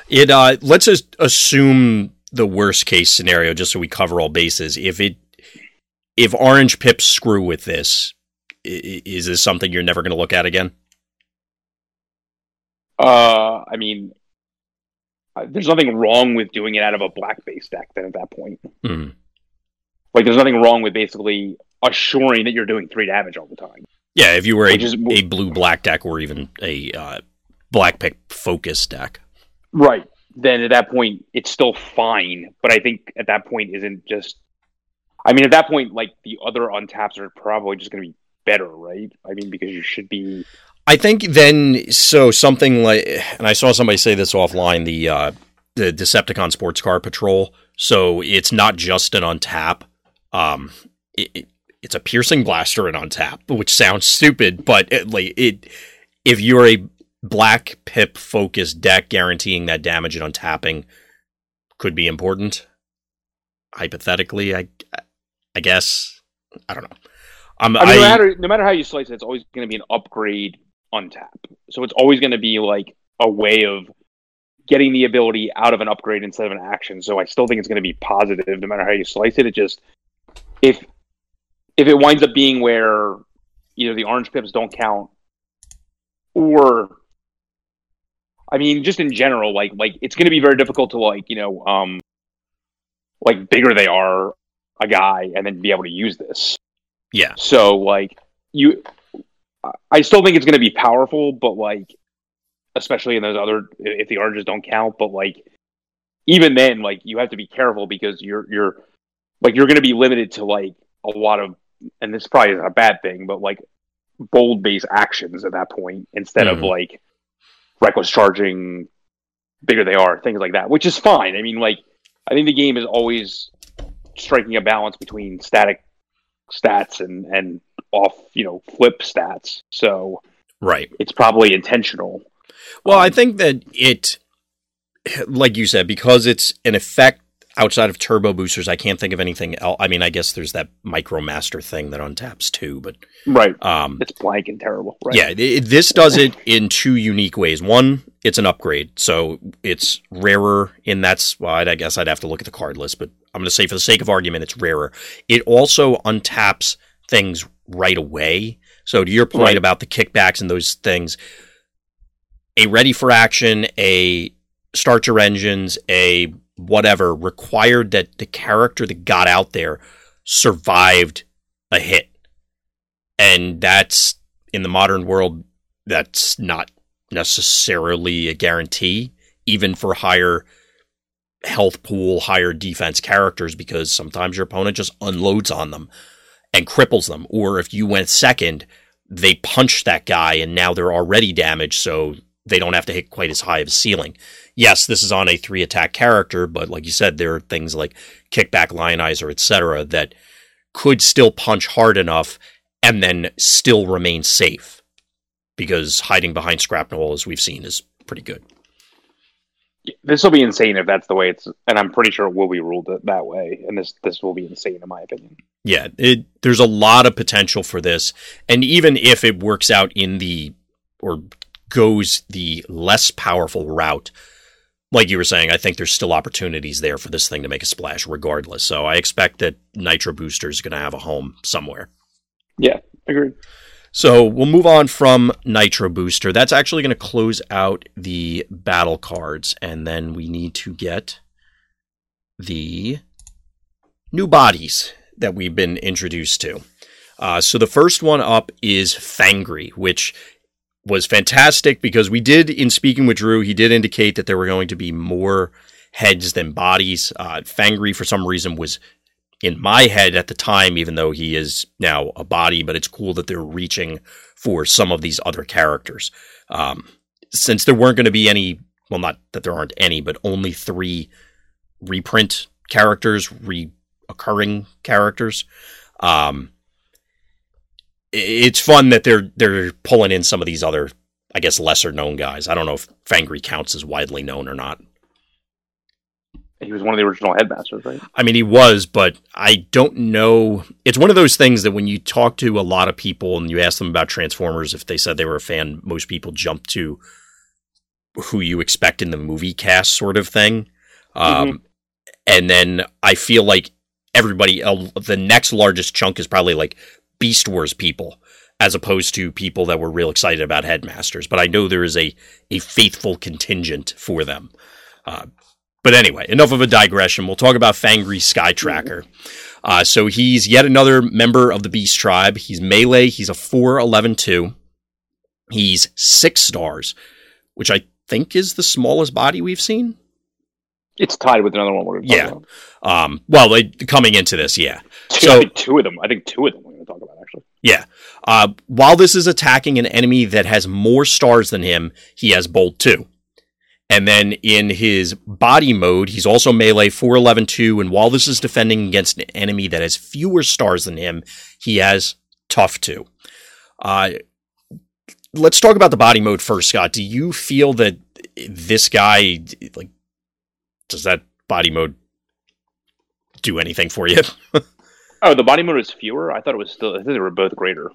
Speaker 1: It uh, let's just assume the worst case scenario, just so we cover all bases. If it if Orange pips screw with this, is this something you're never going to look at again?
Speaker 2: Uh, I mean, uh, there's nothing wrong with doing it out of a black base deck. Then at that point,
Speaker 1: mm.
Speaker 2: like there's nothing wrong with basically assuring that you're doing three damage all the time.
Speaker 1: Yeah, if you were a, is, a blue black deck or even a uh, black pick focus deck,
Speaker 2: right? then at that point it's still fine. But I think at that point isn't just. I mean, at that point, like the other untaps are probably just going to be better, right? I mean, because you should be.
Speaker 1: I think then so something like, and I saw somebody say this offline the uh, the Decepticon Sports Car Patrol. So it's not just an untap. Um, it, it, it's a piercing blaster and on tap, which sounds stupid, but it, like it, if you're a black pip focused deck guaranteeing that damage and untapping could be important. Hypothetically, I I guess I don't know.
Speaker 2: I'm, I mean, I, no matter no matter how you slice it, it's always going to be an upgrade untap. So it's always going to be like a way of getting the ability out of an upgrade instead of an action. So I still think it's going to be positive no matter how you slice it. It just if if it winds up being where either the orange pips don't count or I mean just in general like like it's going to be very difficult to like, you know, um like bigger they are a guy and then be able to use this.
Speaker 1: Yeah.
Speaker 2: So like you I still think it's going to be powerful, but like especially in those other if the oranges don't count, but like even then like you have to be careful because you're you're like you're going to be limited to like a lot of and this probably isn't a bad thing, but like bold based actions at that point instead mm-hmm. of like reckless charging bigger they are, things like that, which is fine. I mean, like I think the game is always striking a balance between static stats and and off you know flip stats. So
Speaker 1: right,
Speaker 2: it's probably intentional.
Speaker 1: Well, um, I think that it, like you said, because it's an effect outside of turbo boosters, I can't think of anything else. I mean, I guess there's that micromaster thing that untaps too, but
Speaker 2: right, um, it's blank and terrible. Right?
Speaker 1: Yeah, it, this does it in two unique ways. One, it's an upgrade, so it's rarer, and that's well, I guess I'd have to look at the card list, but I'm going to say for the sake of argument, it's rarer. It also untaps things right away. So to your point right. about the kickbacks and those things, a ready for action, a start your engines, a whatever required that the character that got out there survived a hit. And that's in the modern world, that's not necessarily a guarantee, even for higher health pool, higher defense characters, because sometimes your opponent just unloads on them and cripples them. Or if you went second, they punch that guy and now they're already damaged, so they don't have to hit quite as high of a ceiling. Yes, this is on a three attack character, but like you said, there are things like kickback, lionizer, etc., that could still punch hard enough and then still remain safe. Because hiding behind scrapnel, as we've seen, is pretty good.
Speaker 2: This will be insane if that's the way it's, and I'm pretty sure it will be ruled that way. And this this will be insane in my opinion.
Speaker 1: Yeah, it, there's a lot of potential for this, and even if it works out in the or goes the less powerful route, like you were saying, I think there's still opportunities there for this thing to make a splash regardless. So I expect that Nitro Booster is going to have a home somewhere.
Speaker 2: Yeah, agreed.
Speaker 1: So we'll move on from Nitro Booster. That's actually going to close out the battle cards, and then we need to get the new bodies that we've been introduced to. Uh, so the first one up is Fangry, which was fantastic because we did, in speaking with Drew, he did indicate that there were going to be more heads than bodies. Uh, Fangry, for some reason, was in my head at the time, even though he is now a body, but it's cool that they're reaching for some of these other characters. Um, since there weren't going to be any, well, not that there aren't any, but only three reprint characters, reoccurring characters. Um, it's fun that they're they're pulling in some of these other, I guess, lesser known guys. I don't know if Fangry counts as widely known or not.
Speaker 2: He was one of the original headmasters, right?
Speaker 1: I mean, he was, but I don't know. It's one of those things that when you talk to a lot of people and you ask them about Transformers, if they said they were a fan, most people jump to who you expect in the movie cast, sort of thing. Um, mm-hmm. And then I feel like everybody, uh, the next largest chunk is probably like Beast Wars people as opposed to people that were real excited about headmasters. But I know there is a a faithful contingent for them. Uh, but anyway, enough of a digression. We'll talk about Fangry Sky Tracker. Uh, so he's yet another member of the Beast Tribe. He's melee. He's a 4'11 2. He's six stars, which I think is the smallest body we've seen.
Speaker 2: It's tied with another one. We're
Speaker 1: yeah. Um, well, they, coming into this, yeah.
Speaker 2: Two, so two of them. I think two of them we're going to talk about actually.
Speaker 1: Yeah. Uh, while this is attacking an enemy that has more stars than him, he has bold two. And then in his body mode, he's also melee 411 2. And while this is defending against an enemy that has fewer stars than him, he has tough 2. Uh, let's talk about the body mode first, Scott. Do you feel that this guy, like, does that body mode do anything for you?
Speaker 2: oh, the body mode is fewer. I thought it was still. I think they were both greater.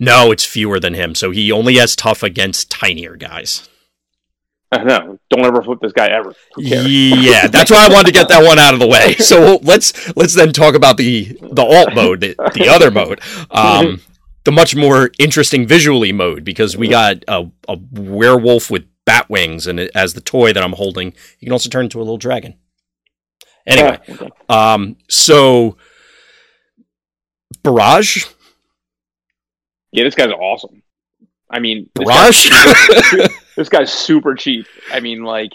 Speaker 1: No, it's fewer than him. So he only has tough against tinier guys.
Speaker 2: I know. Don't ever flip this guy ever.
Speaker 1: Yeah, that's why I wanted to get that one out of the way. So let's let's then talk about the the alt mode, the, the other mode, um, the much more interesting visually mode because we got a, a werewolf with bat wings, and it, as the toy that I'm holding, you can also turn into a little dragon. Anyway, oh, um, so Barrage.
Speaker 2: Yeah, this guy's awesome. I mean. This, this guy's super cheap. I mean, like,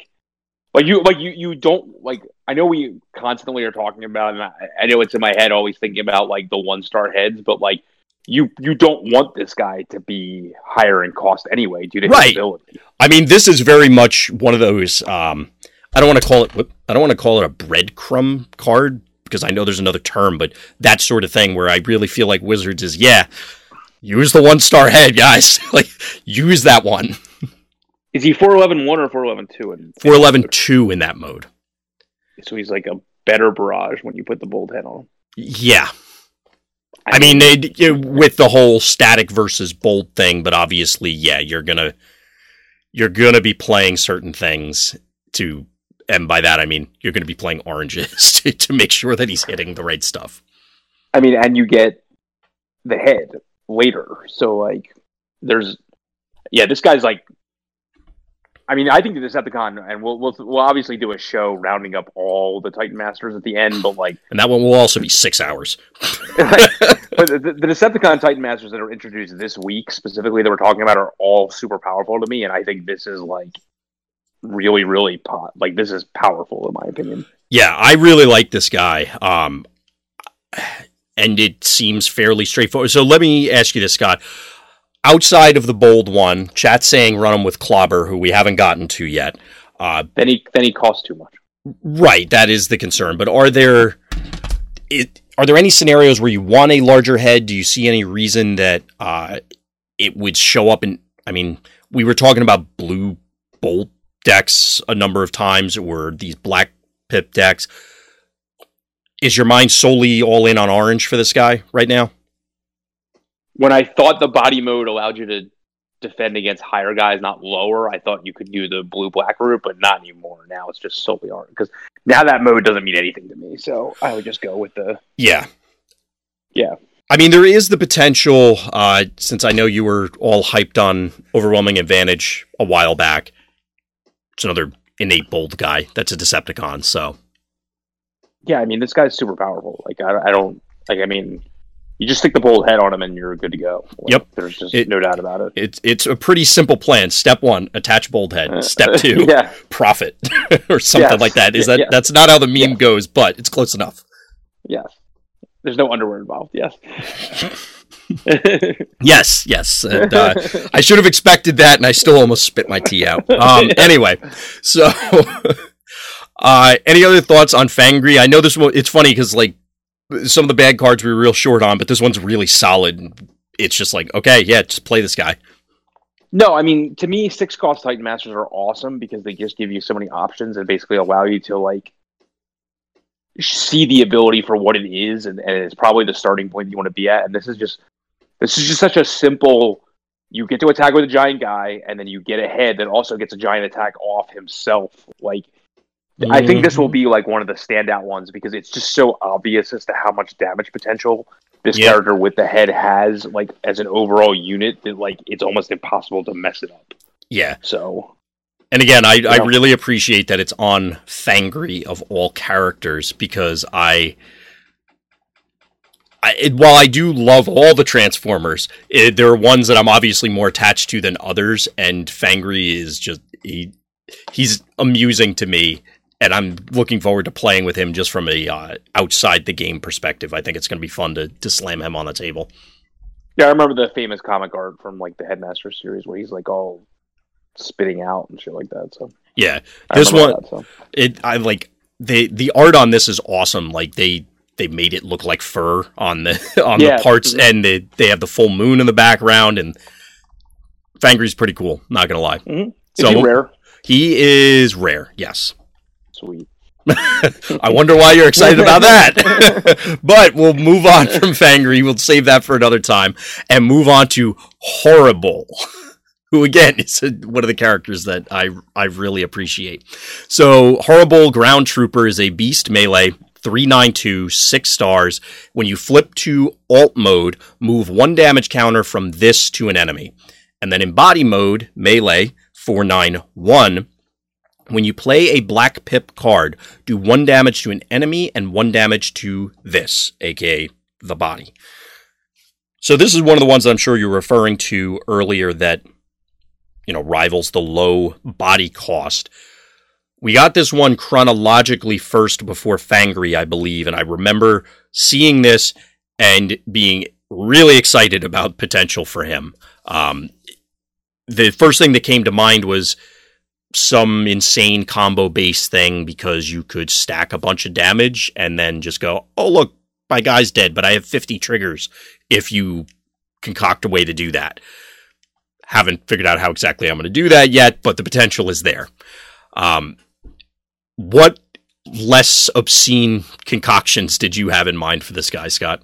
Speaker 2: like you, like you, you don't like. I know we constantly are talking about, and I, I know it's in my head, always thinking about like the one star heads, but like you you don't want this guy to be higher in cost anyway due to right. his ability.
Speaker 1: I mean, this is very much one of those. Um, I don't want to call it. I don't want to call it a breadcrumb card because I know there's another term, but that sort of thing where I really feel like Wizards is yeah, use the one star head, guys. like use that one.
Speaker 2: Is he 411 1 or 411 2 in
Speaker 1: 411 2 in that mode?
Speaker 2: So he's like a better barrage when you put the bold head on him.
Speaker 1: Yeah. I, I mean, they, with the whole static versus bold thing, but obviously, yeah, you're gonna you're gonna be playing certain things to, and by that I mean you're gonna be playing oranges to, to make sure that he's hitting the right stuff.
Speaker 2: I mean, and you get the head later, so like, there's, yeah, this guy's like I mean, I think the Decepticon, and we'll, we'll we'll obviously do a show rounding up all the Titan Masters at the end, but like,
Speaker 1: and that one will also be six hours.
Speaker 2: but the, the, Decepticon Titan Masters that are introduced this week, specifically that we're talking about, are all super powerful to me, and I think this is like really, really pot. Like this is powerful in my opinion.
Speaker 1: Yeah, I really like this guy. Um, and it seems fairly straightforward. So let me ask you this, Scott outside of the bold one, chat saying run him with Clobber, who we haven't gotten to yet. Uh,
Speaker 2: then he then he costs too much.
Speaker 1: Right, that is the concern. But are there it, are there any scenarios where you want a larger head? Do you see any reason that uh, it would show up in? I mean, we were talking about blue bolt decks a number of times, or these black pip decks. Is your mind solely all in on orange for this guy right now?
Speaker 2: when I thought the body mode allowed you to defend against higher guys, not lower, I thought you could do the blue black route, but not anymore. Now it's just solely orange because now that mode doesn't mean anything to me. So I would just go with the
Speaker 1: yeah,
Speaker 2: yeah.
Speaker 1: I mean, there is the potential, uh, since I know you were all hyped on overwhelming advantage a while back. It's another innate bold guy that's a Decepticon. So
Speaker 2: yeah, I mean, this guy's super powerful. Like I, I don't like. I mean, you just stick the bold head on him and you're good to go. Like,
Speaker 1: yep,
Speaker 2: there's just it, no doubt about it.
Speaker 1: It's it's a pretty simple plan. Step one, attach bold head. Uh, Step two, yeah. profit or something yes. like that. Is that that's not how the meme yeah. goes, but it's close enough.
Speaker 2: Yes, there's no underwear involved. Yes.
Speaker 1: yes, yes. And, uh, I should have expected that, and I still almost spit my tea out. Um, anyway, so uh, any other thoughts on Fangry? I know this one. It's funny because like some of the bad cards we were real short on, but this one's really solid. It's just like, okay, yeah, just play this guy.
Speaker 2: No, I mean, to me, six cost Titan Masters are awesome because they just give you so many options and basically allow you to like see the ability for what it is, and, and it's probably the starting point you want to be at. And this is just this is just such a simple. You get to attack with a giant guy, and then you get a head that also gets a giant attack off himself. Like I think this will mm-hmm. be like one of the standout ones because it's just so obvious as to how much damage potential this yep. character with the head has, like as an overall unit, that like it's almost impossible to mess it up.
Speaker 1: Yeah.
Speaker 2: So
Speaker 1: and again, I, I really appreciate that it's on Fangry of all characters because I, I it, while I do love all the Transformers, it, there are ones that I'm obviously more attached to than others, and Fangry is just he, he's amusing to me and I'm looking forward to playing with him just from a uh, outside the game perspective. I think it's going to be fun to to slam him on the table.
Speaker 2: Yeah, I remember the famous comic art from like the Headmaster series where he's like all spitting out and shit like that. So
Speaker 1: yeah, this one, that, so. it I like the the art on this is awesome. Like they they made it look like fur on the on yeah. the parts, and they they have the full moon in the background, and Fangry's pretty cool. Not gonna lie.
Speaker 2: Mm-hmm. Is so, he rare?
Speaker 1: He is rare. Yes
Speaker 2: sweet.
Speaker 1: I wonder why you're excited about that. but we'll move on from Fangry. We'll save that for another time and move on to Horri-Bull, who again is one of the characters that I I really appreciate. So Horri-Bull Ground Trooper is a beast melee. 392, six stars. When you flip to alt mode, move one damage counter from this to an enemy. And then in body mode, melee, 491, when you play a black pip card, do one damage to an enemy and one damage to this, aka the body. So this is one of the ones I'm sure you're referring to earlier that you know rivals the low body cost. We got this one chronologically first before Fangry, I believe, and I remember seeing this and being really excited about potential for him. Um, the first thing that came to mind was some insane combo based thing because you could stack a bunch of damage and then just go, oh, look, my guy's dead, but I have 50 triggers if you concoct a way to do that. Haven't figured out how exactly I'm going to do that yet, but the potential is there. Um, what less obscene concoctions did you have in mind for this guy, Scott?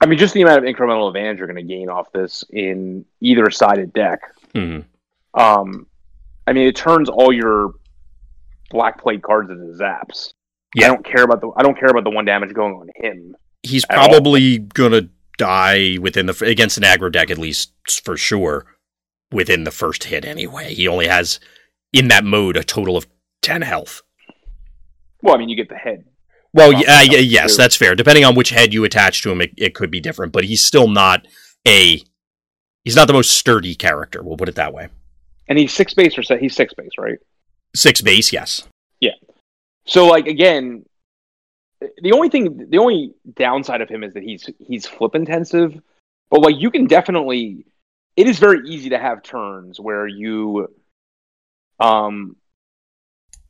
Speaker 2: I mean, just the amount of incremental advantage you're going to gain off this in either sided deck.
Speaker 1: Mm-hmm.
Speaker 2: Um, I mean, it turns all your black plate cards into zaps.
Speaker 1: Yeah.
Speaker 2: I don't care about the I don't care about the one damage going on him.
Speaker 1: He's probably gonna die within the against an aggro deck at least for sure within the first hit anyway. He only has in that mode a total of ten health.
Speaker 2: Well, I mean, you get the head.
Speaker 1: Well, yeah, yeah yes, too. that's fair. Depending on which head you attach to him, it, it could be different. But he's still not a he's not the most sturdy character. We'll put it that way.
Speaker 2: And he's six base or set. He's six base, right?
Speaker 1: Six base, yes.
Speaker 2: Yeah. So, like again, the only thing, the only downside of him is that he's he's flip intensive. But like, you can definitely. It is very easy to have turns where you, um,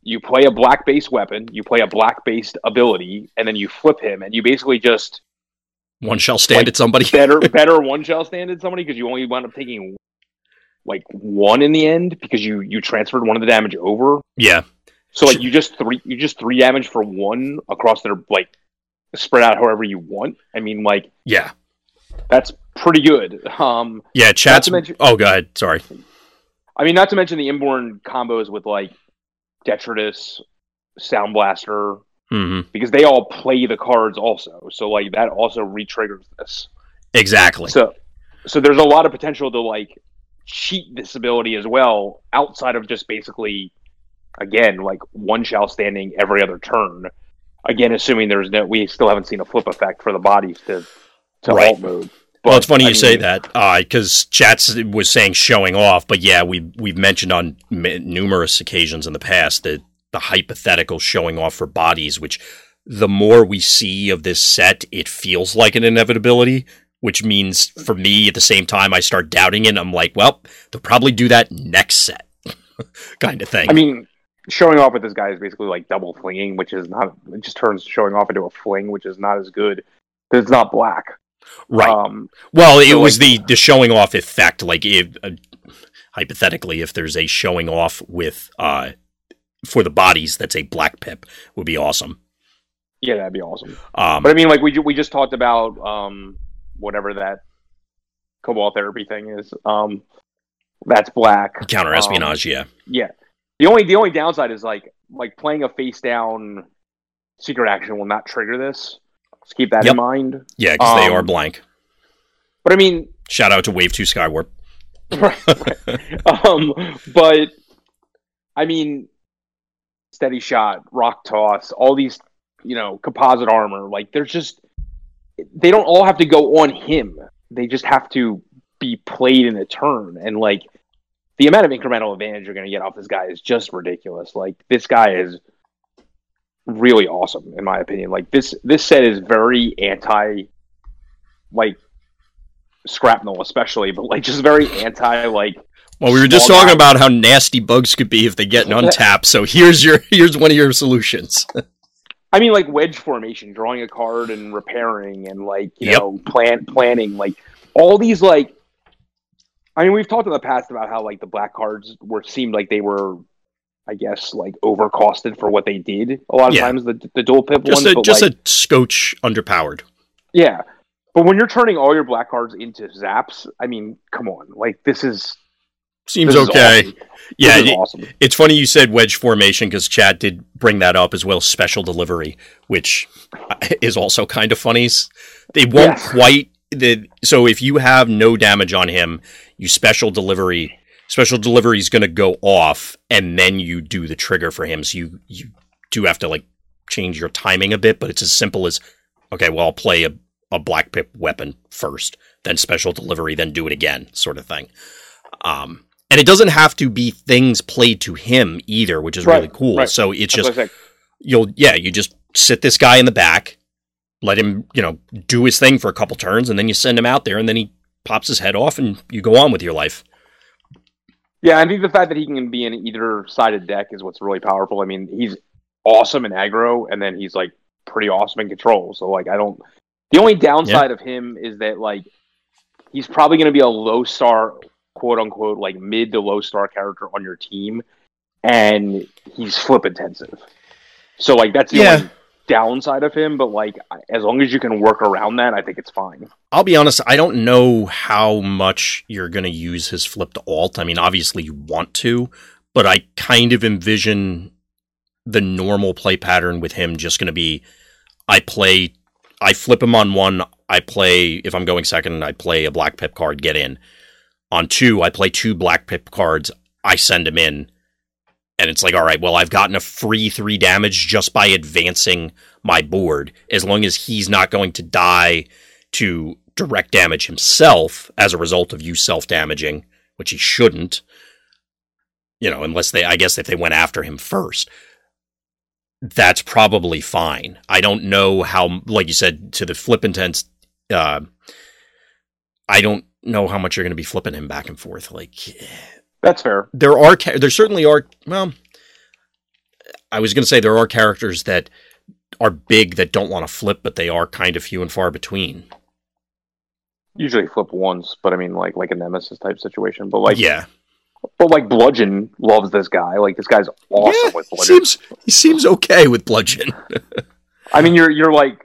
Speaker 2: you play a black based weapon, you play a black based ability, and then you flip him, and you basically just
Speaker 1: one shall stand like, at somebody.
Speaker 2: better, better one shall stand at somebody because you only wind up taking like one in the end because you you transferred one of the damage over.
Speaker 1: Yeah.
Speaker 2: So like you just three you just three damage for one across their like spread out however you want. I mean like
Speaker 1: yeah,
Speaker 2: that's pretty good. Um,
Speaker 1: yeah, chat's. Mention, oh, go ahead. Sorry.
Speaker 2: I mean, not to mention the inborn combos with like Detritus, Sound Blaster,
Speaker 1: mm-hmm.
Speaker 2: because they all play the cards also. So like that also re-triggers this.
Speaker 1: Exactly.
Speaker 2: So so there's a lot of potential to like cheat this ability as well outside of just basically again like one shall standing every other turn again assuming there's no we still haven't seen a flip effect for the bodies to to right. alt mode
Speaker 1: well, it's funny I you mean, say that because uh, Chats was saying showing off, but yeah, we we've mentioned on m- numerous occasions in the past that the hypothetical showing off for bodies, which the more we see of this set, it feels like an inevitability which means for me at the same time I start doubting it. I'm like, well, they'll probably do that next set, kind of thing.
Speaker 2: I mean, showing off with this guy is basically like double flinging, which is not. It just turns showing off into a fling, which is not as good because it's not black.
Speaker 1: Right. Um, well, it so was like, the the showing off effect. Like, if, uh, hypothetically, if there's a showing off with uh for the bodies, that's a black pip would be awesome.
Speaker 2: Yeah, that'd be awesome.
Speaker 1: Um,
Speaker 2: but I mean, like we we just talked about um whatever that cobalt therapy thing is. Um, that's black.
Speaker 1: Counter espionage, um, yeah.
Speaker 2: Yeah. The only the only downside is like like playing a face down secret action will not trigger this. Keep that yep. in mind.
Speaker 1: Yeah, because um, they are um, blank.
Speaker 2: But I mean,
Speaker 1: shout out to Wave Two Skywarp.
Speaker 2: right, right. um, but I mean, steady shot, rock toss, all these, you know, composite armor. Like, there's just they don't all have to go on him. They just have to be played in a turn. And like the amount of incremental advantage you're going to get off this guy is just ridiculous. Like this guy is really awesome in my opinion. Like this this set is very anti like scrapnel especially, but like just very anti like
Speaker 1: well, we were just talking guy. about how nasty bugs could be if they get an untap. So here's your here's one of your solutions.
Speaker 2: I mean, like wedge formation, drawing a card and repairing, and like you yep. know, plan planning, like all these like. I mean, we've talked in the past about how like the black cards were seemed like they were I guess like overcosted for what they did. A lot of
Speaker 1: Yeah.
Speaker 2: times the the dual pip
Speaker 1: Just
Speaker 2: ones,
Speaker 1: a
Speaker 2: but
Speaker 1: just
Speaker 2: like,
Speaker 1: a scotch underpowered.
Speaker 2: yeah. But when you're turning all your black cards into zaps, I mean, come on, like this is
Speaker 1: Seems
Speaker 2: this is
Speaker 1: okay.
Speaker 2: awesome.
Speaker 1: Yeah, it-
Speaker 2: awesome.
Speaker 1: it's funny you said wedge formation because Chad did bring that up as well. Special delivery, which uh, is also kind of funny. They won't
Speaker 2: Yes.
Speaker 1: quite the so if you have no damage on him, you special delivery. Special delivery is going to go off, and then you do the trigger for him. So you you do have to like change your timing a bit, but it's as simple as okay, well, I'll play a, a black pip weapon first, then special delivery, then do it again, sort of thing. Um, and it doesn't have to be things played to him either, which is
Speaker 2: Right,
Speaker 1: really cool.
Speaker 2: right.
Speaker 1: So it's
Speaker 2: That's
Speaker 1: just
Speaker 2: what I said.
Speaker 1: you'll yeah, you just sit this guy in the back, let him you know do his thing for a couple turns, and then you send him out there, and then he pops his head off, and you go on with your life.
Speaker 2: Yeah, I think the fact that he can be in either sided deck is what's really powerful. I mean, he's awesome in aggro, and then he's like pretty awesome in control. So like, I don't. The only downside of him is that like he's probably going to be a low star, quote unquote, like mid to low star character on your team, and he's flip intensive. So like that's the
Speaker 1: Yeah.
Speaker 2: only downside of him. But like, as long as you can work around that, I think it's fine.
Speaker 1: I'll be honest, I don't know how much you're going to use his flip to alt. I mean, obviously you want to, but I kind of envision the normal play pattern with him just going to be I play, I flip him on one, I play, if I'm going second, I play a black pip card, get in. On two, I play two black pip cards, I send him in. And it's like, all right, well, I've gotten a free three damage just by advancing my board, as long as he's not going to die to direct damage himself as a result of you self damaging, which he shouldn't. You know, unless they, I guess, if they went after him first, that's probably fine. I don't know how, like you said, to the flip intense. Uh, I don't know how much you're going to be flipping him back and forth. Like,
Speaker 2: That's fair.
Speaker 1: there are, there certainly are. Well, I was going to say there are characters that are big that don't want to flip, but they are kind of few and far between.
Speaker 2: Usually flip once, but I mean, like like a nemesis type situation. But like,
Speaker 1: yeah,
Speaker 2: But like Bludgeon loves this guy. Like this guy's awesome
Speaker 1: Yeah,
Speaker 2: with Bludgeon.
Speaker 1: seems he seems okay with bludgeon.
Speaker 2: I mean, you're you're like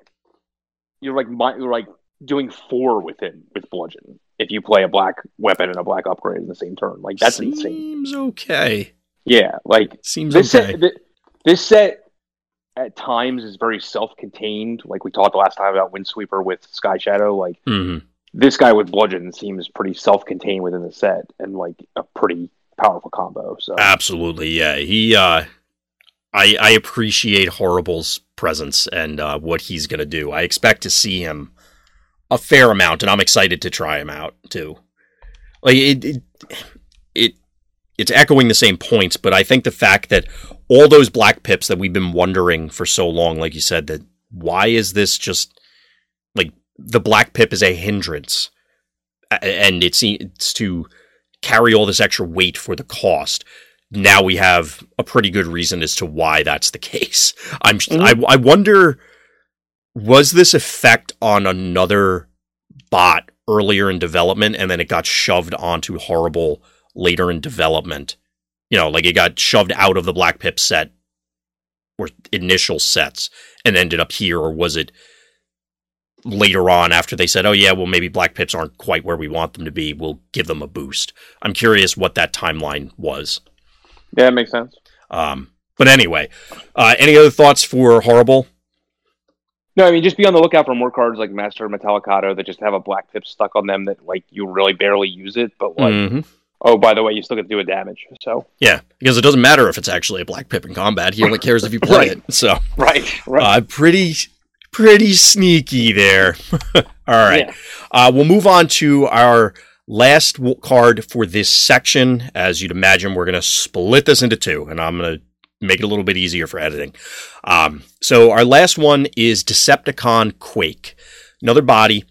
Speaker 2: you're like you're like doing four with him with Bludgeon if you play a black weapon and a black upgrade in the same turn. Like that's
Speaker 1: seems
Speaker 2: insane.
Speaker 1: Seems okay.
Speaker 2: Yeah, like
Speaker 1: Seems
Speaker 2: this
Speaker 1: okay.
Speaker 2: set. Th- this set at times is very self-contained. Like we talked last time about Windsweeper with Sky Shadow. Like
Speaker 1: hmm
Speaker 2: this guy with Bludgeon seems pretty self-contained within the set and like a pretty powerful combo. So
Speaker 1: Absolutely, yeah. He, uh, I, I appreciate Horri-Bull's presence and uh, what he's gonna do. I expect to see him a fair amount, and I'm excited to try them out too. Like it, it, it it's echoing the same points, but I think the fact that all those black pips that we've been wondering for so long, like you said, that why is this just like the black pip is a hindrance, and it's it's to carry all this extra weight for the cost. Now we have a pretty good reason as to why that's the case. I'm mm-hmm. I, I wonder was this effect on another bot earlier in development and then it got shoved onto Horri-Bull later in development. You know, like it got shoved out of the Black Pip set or initial sets and ended up here, or was it later on after they said, "Oh yeah, well maybe Black Pips aren't quite where we want them to be. We'll give them a boost." I'm curious what that timeline was.
Speaker 2: yeah, it makes sense.
Speaker 1: Um, but anyway, uh, any other thoughts for Horri-Bull?
Speaker 2: No, I mean just be on the lookout for more cards like Master Metallikato that just have a black pip stuck on them that like you really barely use it, but like
Speaker 1: Mhm.
Speaker 2: oh by the way, you still get to do a damage. So
Speaker 1: Yeah, because it doesn't matter if it's actually a Black Pip in combat. He only cares if you play
Speaker 2: Right.
Speaker 1: it. So
Speaker 2: right, right.
Speaker 1: uh, pretty pretty sneaky there. All right.
Speaker 2: Yeah.
Speaker 1: Uh, we'll move on to our last w- card for this section. As you'd imagine, we're going to split this into two, and I'm going to make it a little bit easier for editing. Um, so our last one is Decepticon Quake. Another body.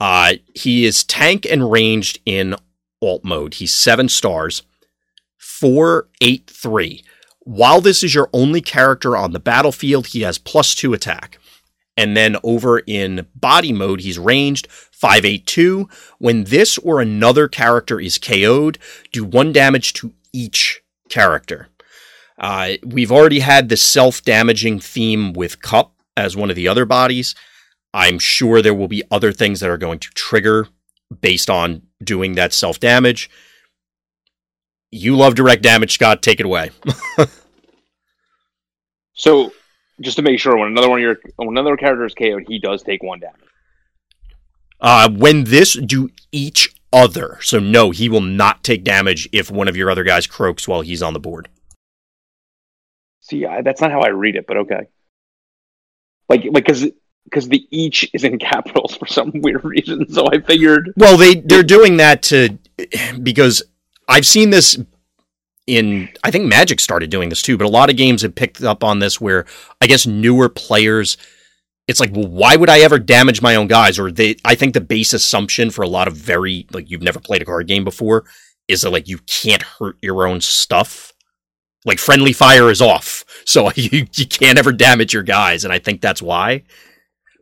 Speaker 1: Uh, he is tank and ranged in alt mode. He's seven stars, four, eight, three. While this is your only character on the battlefield, he has plus two attack. And then over in body mode, he's ranged 582. When this or another character is KO'd, do one damage to each character. Uh, we've already had the self damaging theme with Cup as one of the other bodies. I'm sure there will be other things that are going to trigger based on doing that self damage. You love direct damage, Scott. Take it away.
Speaker 2: so, just to make sure, when another one of your another character is KO'd, he does take one damage.
Speaker 1: Uh, when this do each other, so no, he will not take damage if one of your other guys croaks while he's on the board.
Speaker 2: See, I, that's not how I read it, but okay. Like, like, because because the each is in capitals for some weird reason. So I figured.
Speaker 1: Well, they they're doing that to because I've seen this in I think Magic started doing this too, but a lot of games have picked up on this where I guess newer players it's like, well, why would I ever damage my own guys? Or they I think the base assumption for a lot of very like you've never played a card game before is that like you can't hurt your own stuff. Like friendly fire is off. So you, you can't ever damage your guys, and I think that's why.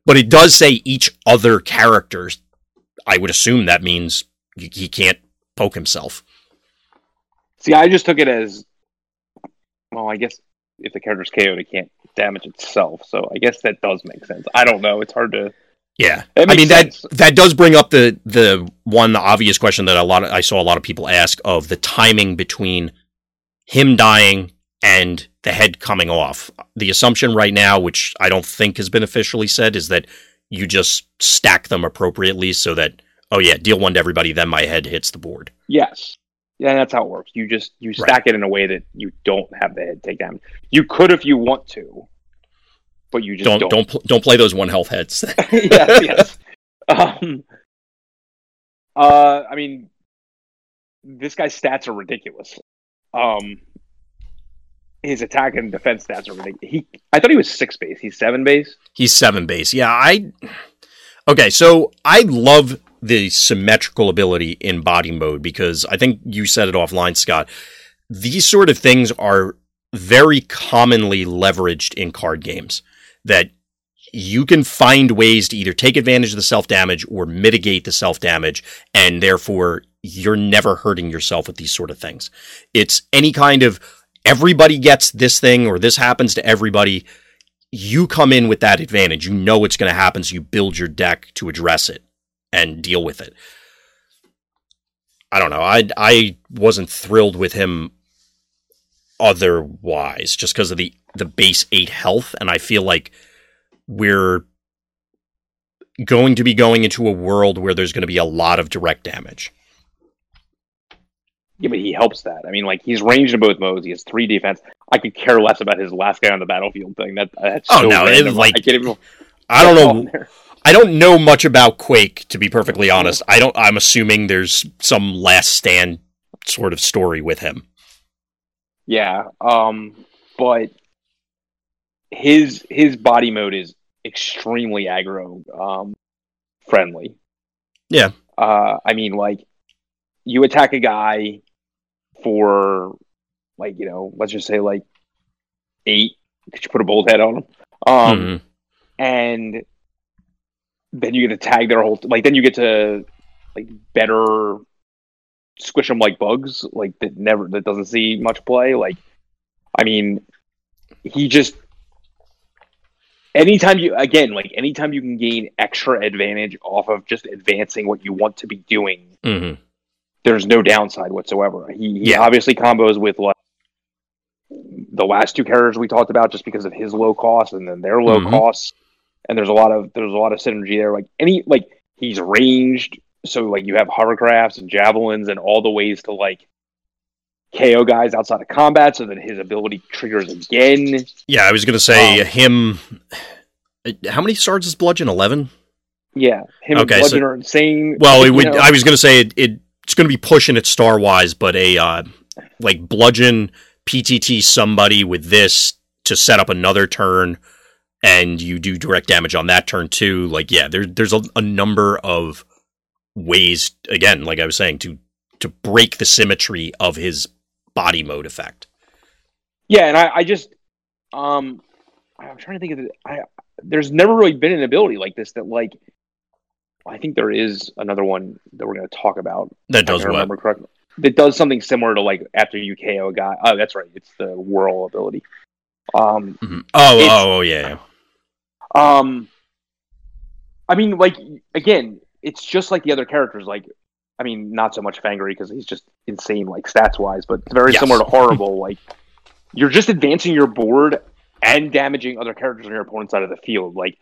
Speaker 1: But it does say each other character. I would assume that means he can't poke himself.
Speaker 2: See, I just took it as well. I guess if the character's KO'd, it can't damage itself. So I guess that does make sense. I don't know. It's hard to.
Speaker 1: Yeah, I mean sense. that that does bring up the the one obvious question that a lot of I saw a lot of people ask of the timing between him dying and the head coming off. The assumption right now, which I don't think has been officially said, is that you just stack them appropriately so that oh yeah, deal one to everybody, then my head hits the board.
Speaker 2: Yes. Yeah, that's how it works. You just you stack right. it in a way that you don't have the head take down. You could if you want to, but you just
Speaker 1: don't
Speaker 2: don't
Speaker 1: don't, pl- don't play those one health heads.
Speaker 2: yes, yes. Um, uh, I mean, this guy's stats are ridiculous. Um, his attack and defense stats are ridiculous. He, I thought he was six base. He's seven base.
Speaker 1: He's seven base. Yeah, I. Okay, so I love the symmetrical ability in body mode because I think you said it offline, Scott. These sort of things are very commonly leveraged in card games that you can find ways to either take advantage of the self damage or mitigate the self damage, and therefore you're never hurting yourself with these sort of things. It's any kind of everybody gets this thing or this happens to everybody. You come in with that advantage. You know it's going to happen, so you build your deck to address it and deal with it. I don't know. I I wasn't thrilled with him otherwise, just because of the the base eight health, and I feel like we're going to be going into a world where there's going to be a lot of direct damage.
Speaker 2: Yeah, but he helps that. I mean, like he's ranged in both modes. He has three defense. I could care less about his last guy on the battlefield thing. That that's oh so no, random. like I, can't even,
Speaker 1: I don't know. I don't know much about Quake, to be perfectly honest. I don't. I'm assuming there's some last stand sort of story with him.
Speaker 2: Yeah, um, but his his body mode is extremely aggro um, friendly.
Speaker 1: Yeah.
Speaker 2: Uh, I mean, like you attack a guy for like you know, let's just say like eight. Could you put a bold head on them Um, mm-hmm. and then you get to tag their whole like then you get to like better squish them like bugs like that never that doesn't see much play like i mean he just anytime you again like anytime you can gain extra advantage off of just advancing what you want to be doing
Speaker 1: mm-hmm.
Speaker 2: There's no downside whatsoever he, he yeah. obviously combos with like the last two characters we talked about just because of his low cost and then their low mm-hmm. costs and there's a lot of there's a lot of synergy there. Like any like he's ranged, so like you have hovercrafts and javelins and all the ways to like KO guys outside of combat, so that his ability triggers again.
Speaker 1: Yeah, I was gonna say um, him. How many stars is Bludgeon? Eleven.
Speaker 2: Yeah, him okay, and Bludgeon so, are insane.
Speaker 1: Well, it would. Know. I was gonna say it, it, It's gonna be pushing it star wise, but a uh, like Bludgeon PTT somebody with this to set up another turn and you do direct damage on that turn too. Like, yeah, there, there's a, a number of ways, again, like I was saying, to to break the symmetry of his body mode effect.
Speaker 2: Yeah, and I, I just, um, I'm trying to think of it. I there's never really been an ability like this that like. I think there is another one that we're going to talk about.
Speaker 1: That does what? Remember correctly.
Speaker 2: that does something similar to like after you KO a guy. Oh, that's right. It's the whirl ability. Um.
Speaker 1: Mm-hmm. Oh, oh, oh, yeah.
Speaker 2: Um. I mean, like again, it's just like the other characters. Like, I mean, not so much Fangry because he's just insane, like stats wise, but it's very yes. similar to Horri-Bull. like, you're just advancing your board and damaging other characters on your opponent's side of the field. Like,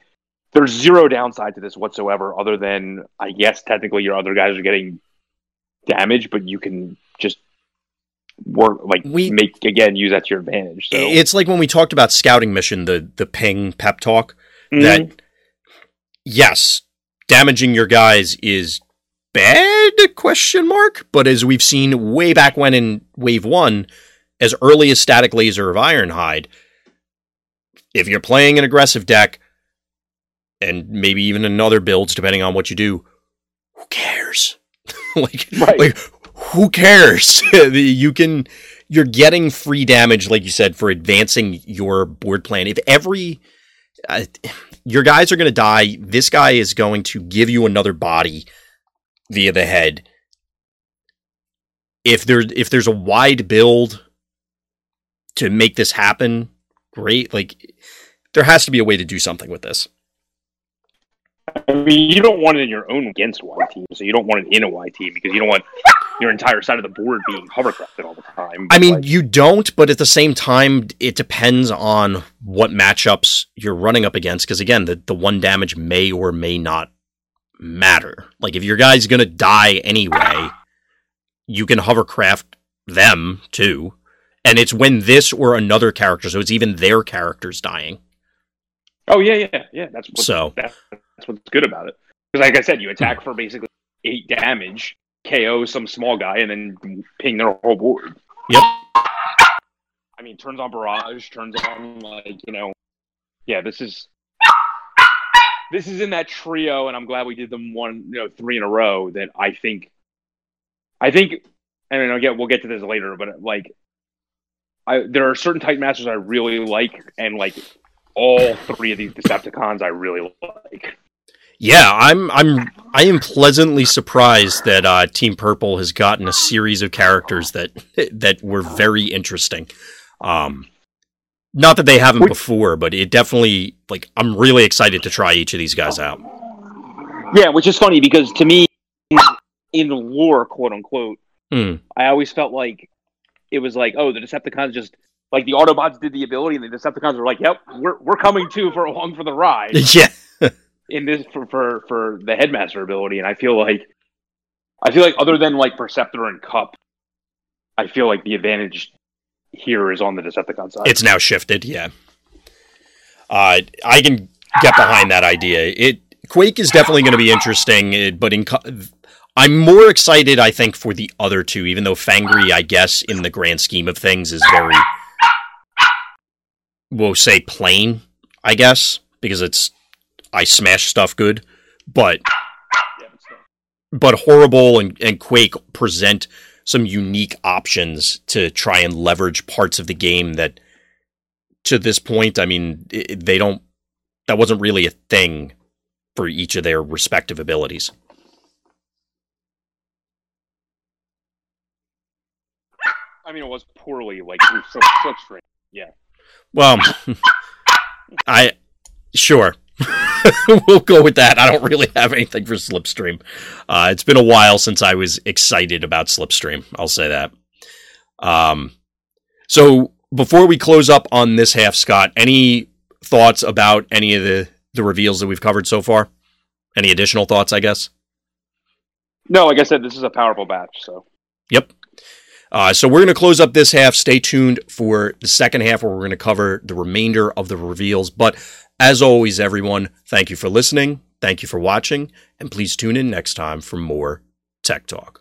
Speaker 2: there's zero downside to this whatsoever, other than I guess technically your other guys are getting damage, but you can just work like we make again use that to your advantage. So
Speaker 1: it's like when we talked about scouting mission, the the ping pep talk mm-hmm. that yes, damaging your guys is bad question mark, but as we've seen way back when in wave one, as early as static laser of Ironhide, if you're playing an aggressive deck and maybe even another builds depending on what you do, who cares? like, right. like who cares? you can you're getting free damage, like you said, for advancing your board plan. If every uh, your guys are going to die, this guy is going to give you another body via the head. If there if there's a wide build to make this happen, great. Like there has to be a way to do something with this.
Speaker 2: I mean, you don't want it in your own against Y team, so you don't want it in a Y team because you don't want your entire side of the board being hovercrafted all the time.
Speaker 1: I mean, like, you don't, but at the same time, it depends on what matchups you're running up against. Because again, the, the one damage may or may not matter. Like if your guy's gonna die anyway, you can hovercraft them too. And it's when this or another character, so it's even their characters dying.
Speaker 2: Oh yeah, yeah, yeah. That's what, so that's what's good about it. Because like I said, you hmm. attack for basically eight damage, KO some small guy, and then ping their whole board.
Speaker 1: Yep.
Speaker 2: I mean, turns on barrage, turns on like you know, yeah. This is this is in that trio, and I'm glad we did them one, you know, three in a row. That I think, I think, I mean, I'll we'll get to this later, but like, I there are certain Titan Masters I really like, and like all three of these Decepticons I really like.
Speaker 1: Yeah, I'm I'm I am pleasantly surprised that uh, Team Purple has gotten a series of characters that that were very interesting. Um, not that they haven't before, but it definitely like I'm really excited to try each of these guys out.
Speaker 2: Yeah, which is funny because to me, in the lore, quote unquote,
Speaker 1: mm.
Speaker 2: I always felt like it was like, oh, the Decepticons just like the Autobots did the ability, and the Decepticons were like, "Yep, we're we're coming too for along for the ride."
Speaker 1: Yeah.
Speaker 2: in this for, for for the Headmaster ability, and I feel like I feel like other than like Perceptor and Cup, I feel like the advantage here is on the Decepticon side.
Speaker 1: It's now shifted. Yeah. Uh, I can get behind that idea. It Quake is definitely going to be interesting, but in I'm more excited, I think, for the other two, even though Fangry, I guess, in the grand scheme of things, is very we'll say plain, I guess, because it's I smash stuff good, but but Horri-Bull and, and Quake present some unique options to try and leverage parts of the game that to this point, I mean, it, they don't that wasn't really a thing for each of their respective abilities.
Speaker 2: I mean, it was poorly, like. Yeah.
Speaker 1: Well, I sure we'll go with that. I don't really have anything for Slipstream. Uh, it's been a while since I was excited about Slipstream. I'll say that. Um, so before we close up on this half, Scott, any thoughts about any of the the reveals that we've covered so far? Any additional thoughts? I guess.
Speaker 2: No, like I said, this is a powerful batch. So.
Speaker 1: Yep. Uh, so we're going to close up this half. Stay tuned for the second half where we're going to cover the remainder of the reveals. But as always, everyone, thank you for listening. Thank you for watching. And please tune in next time for more Tech Talk.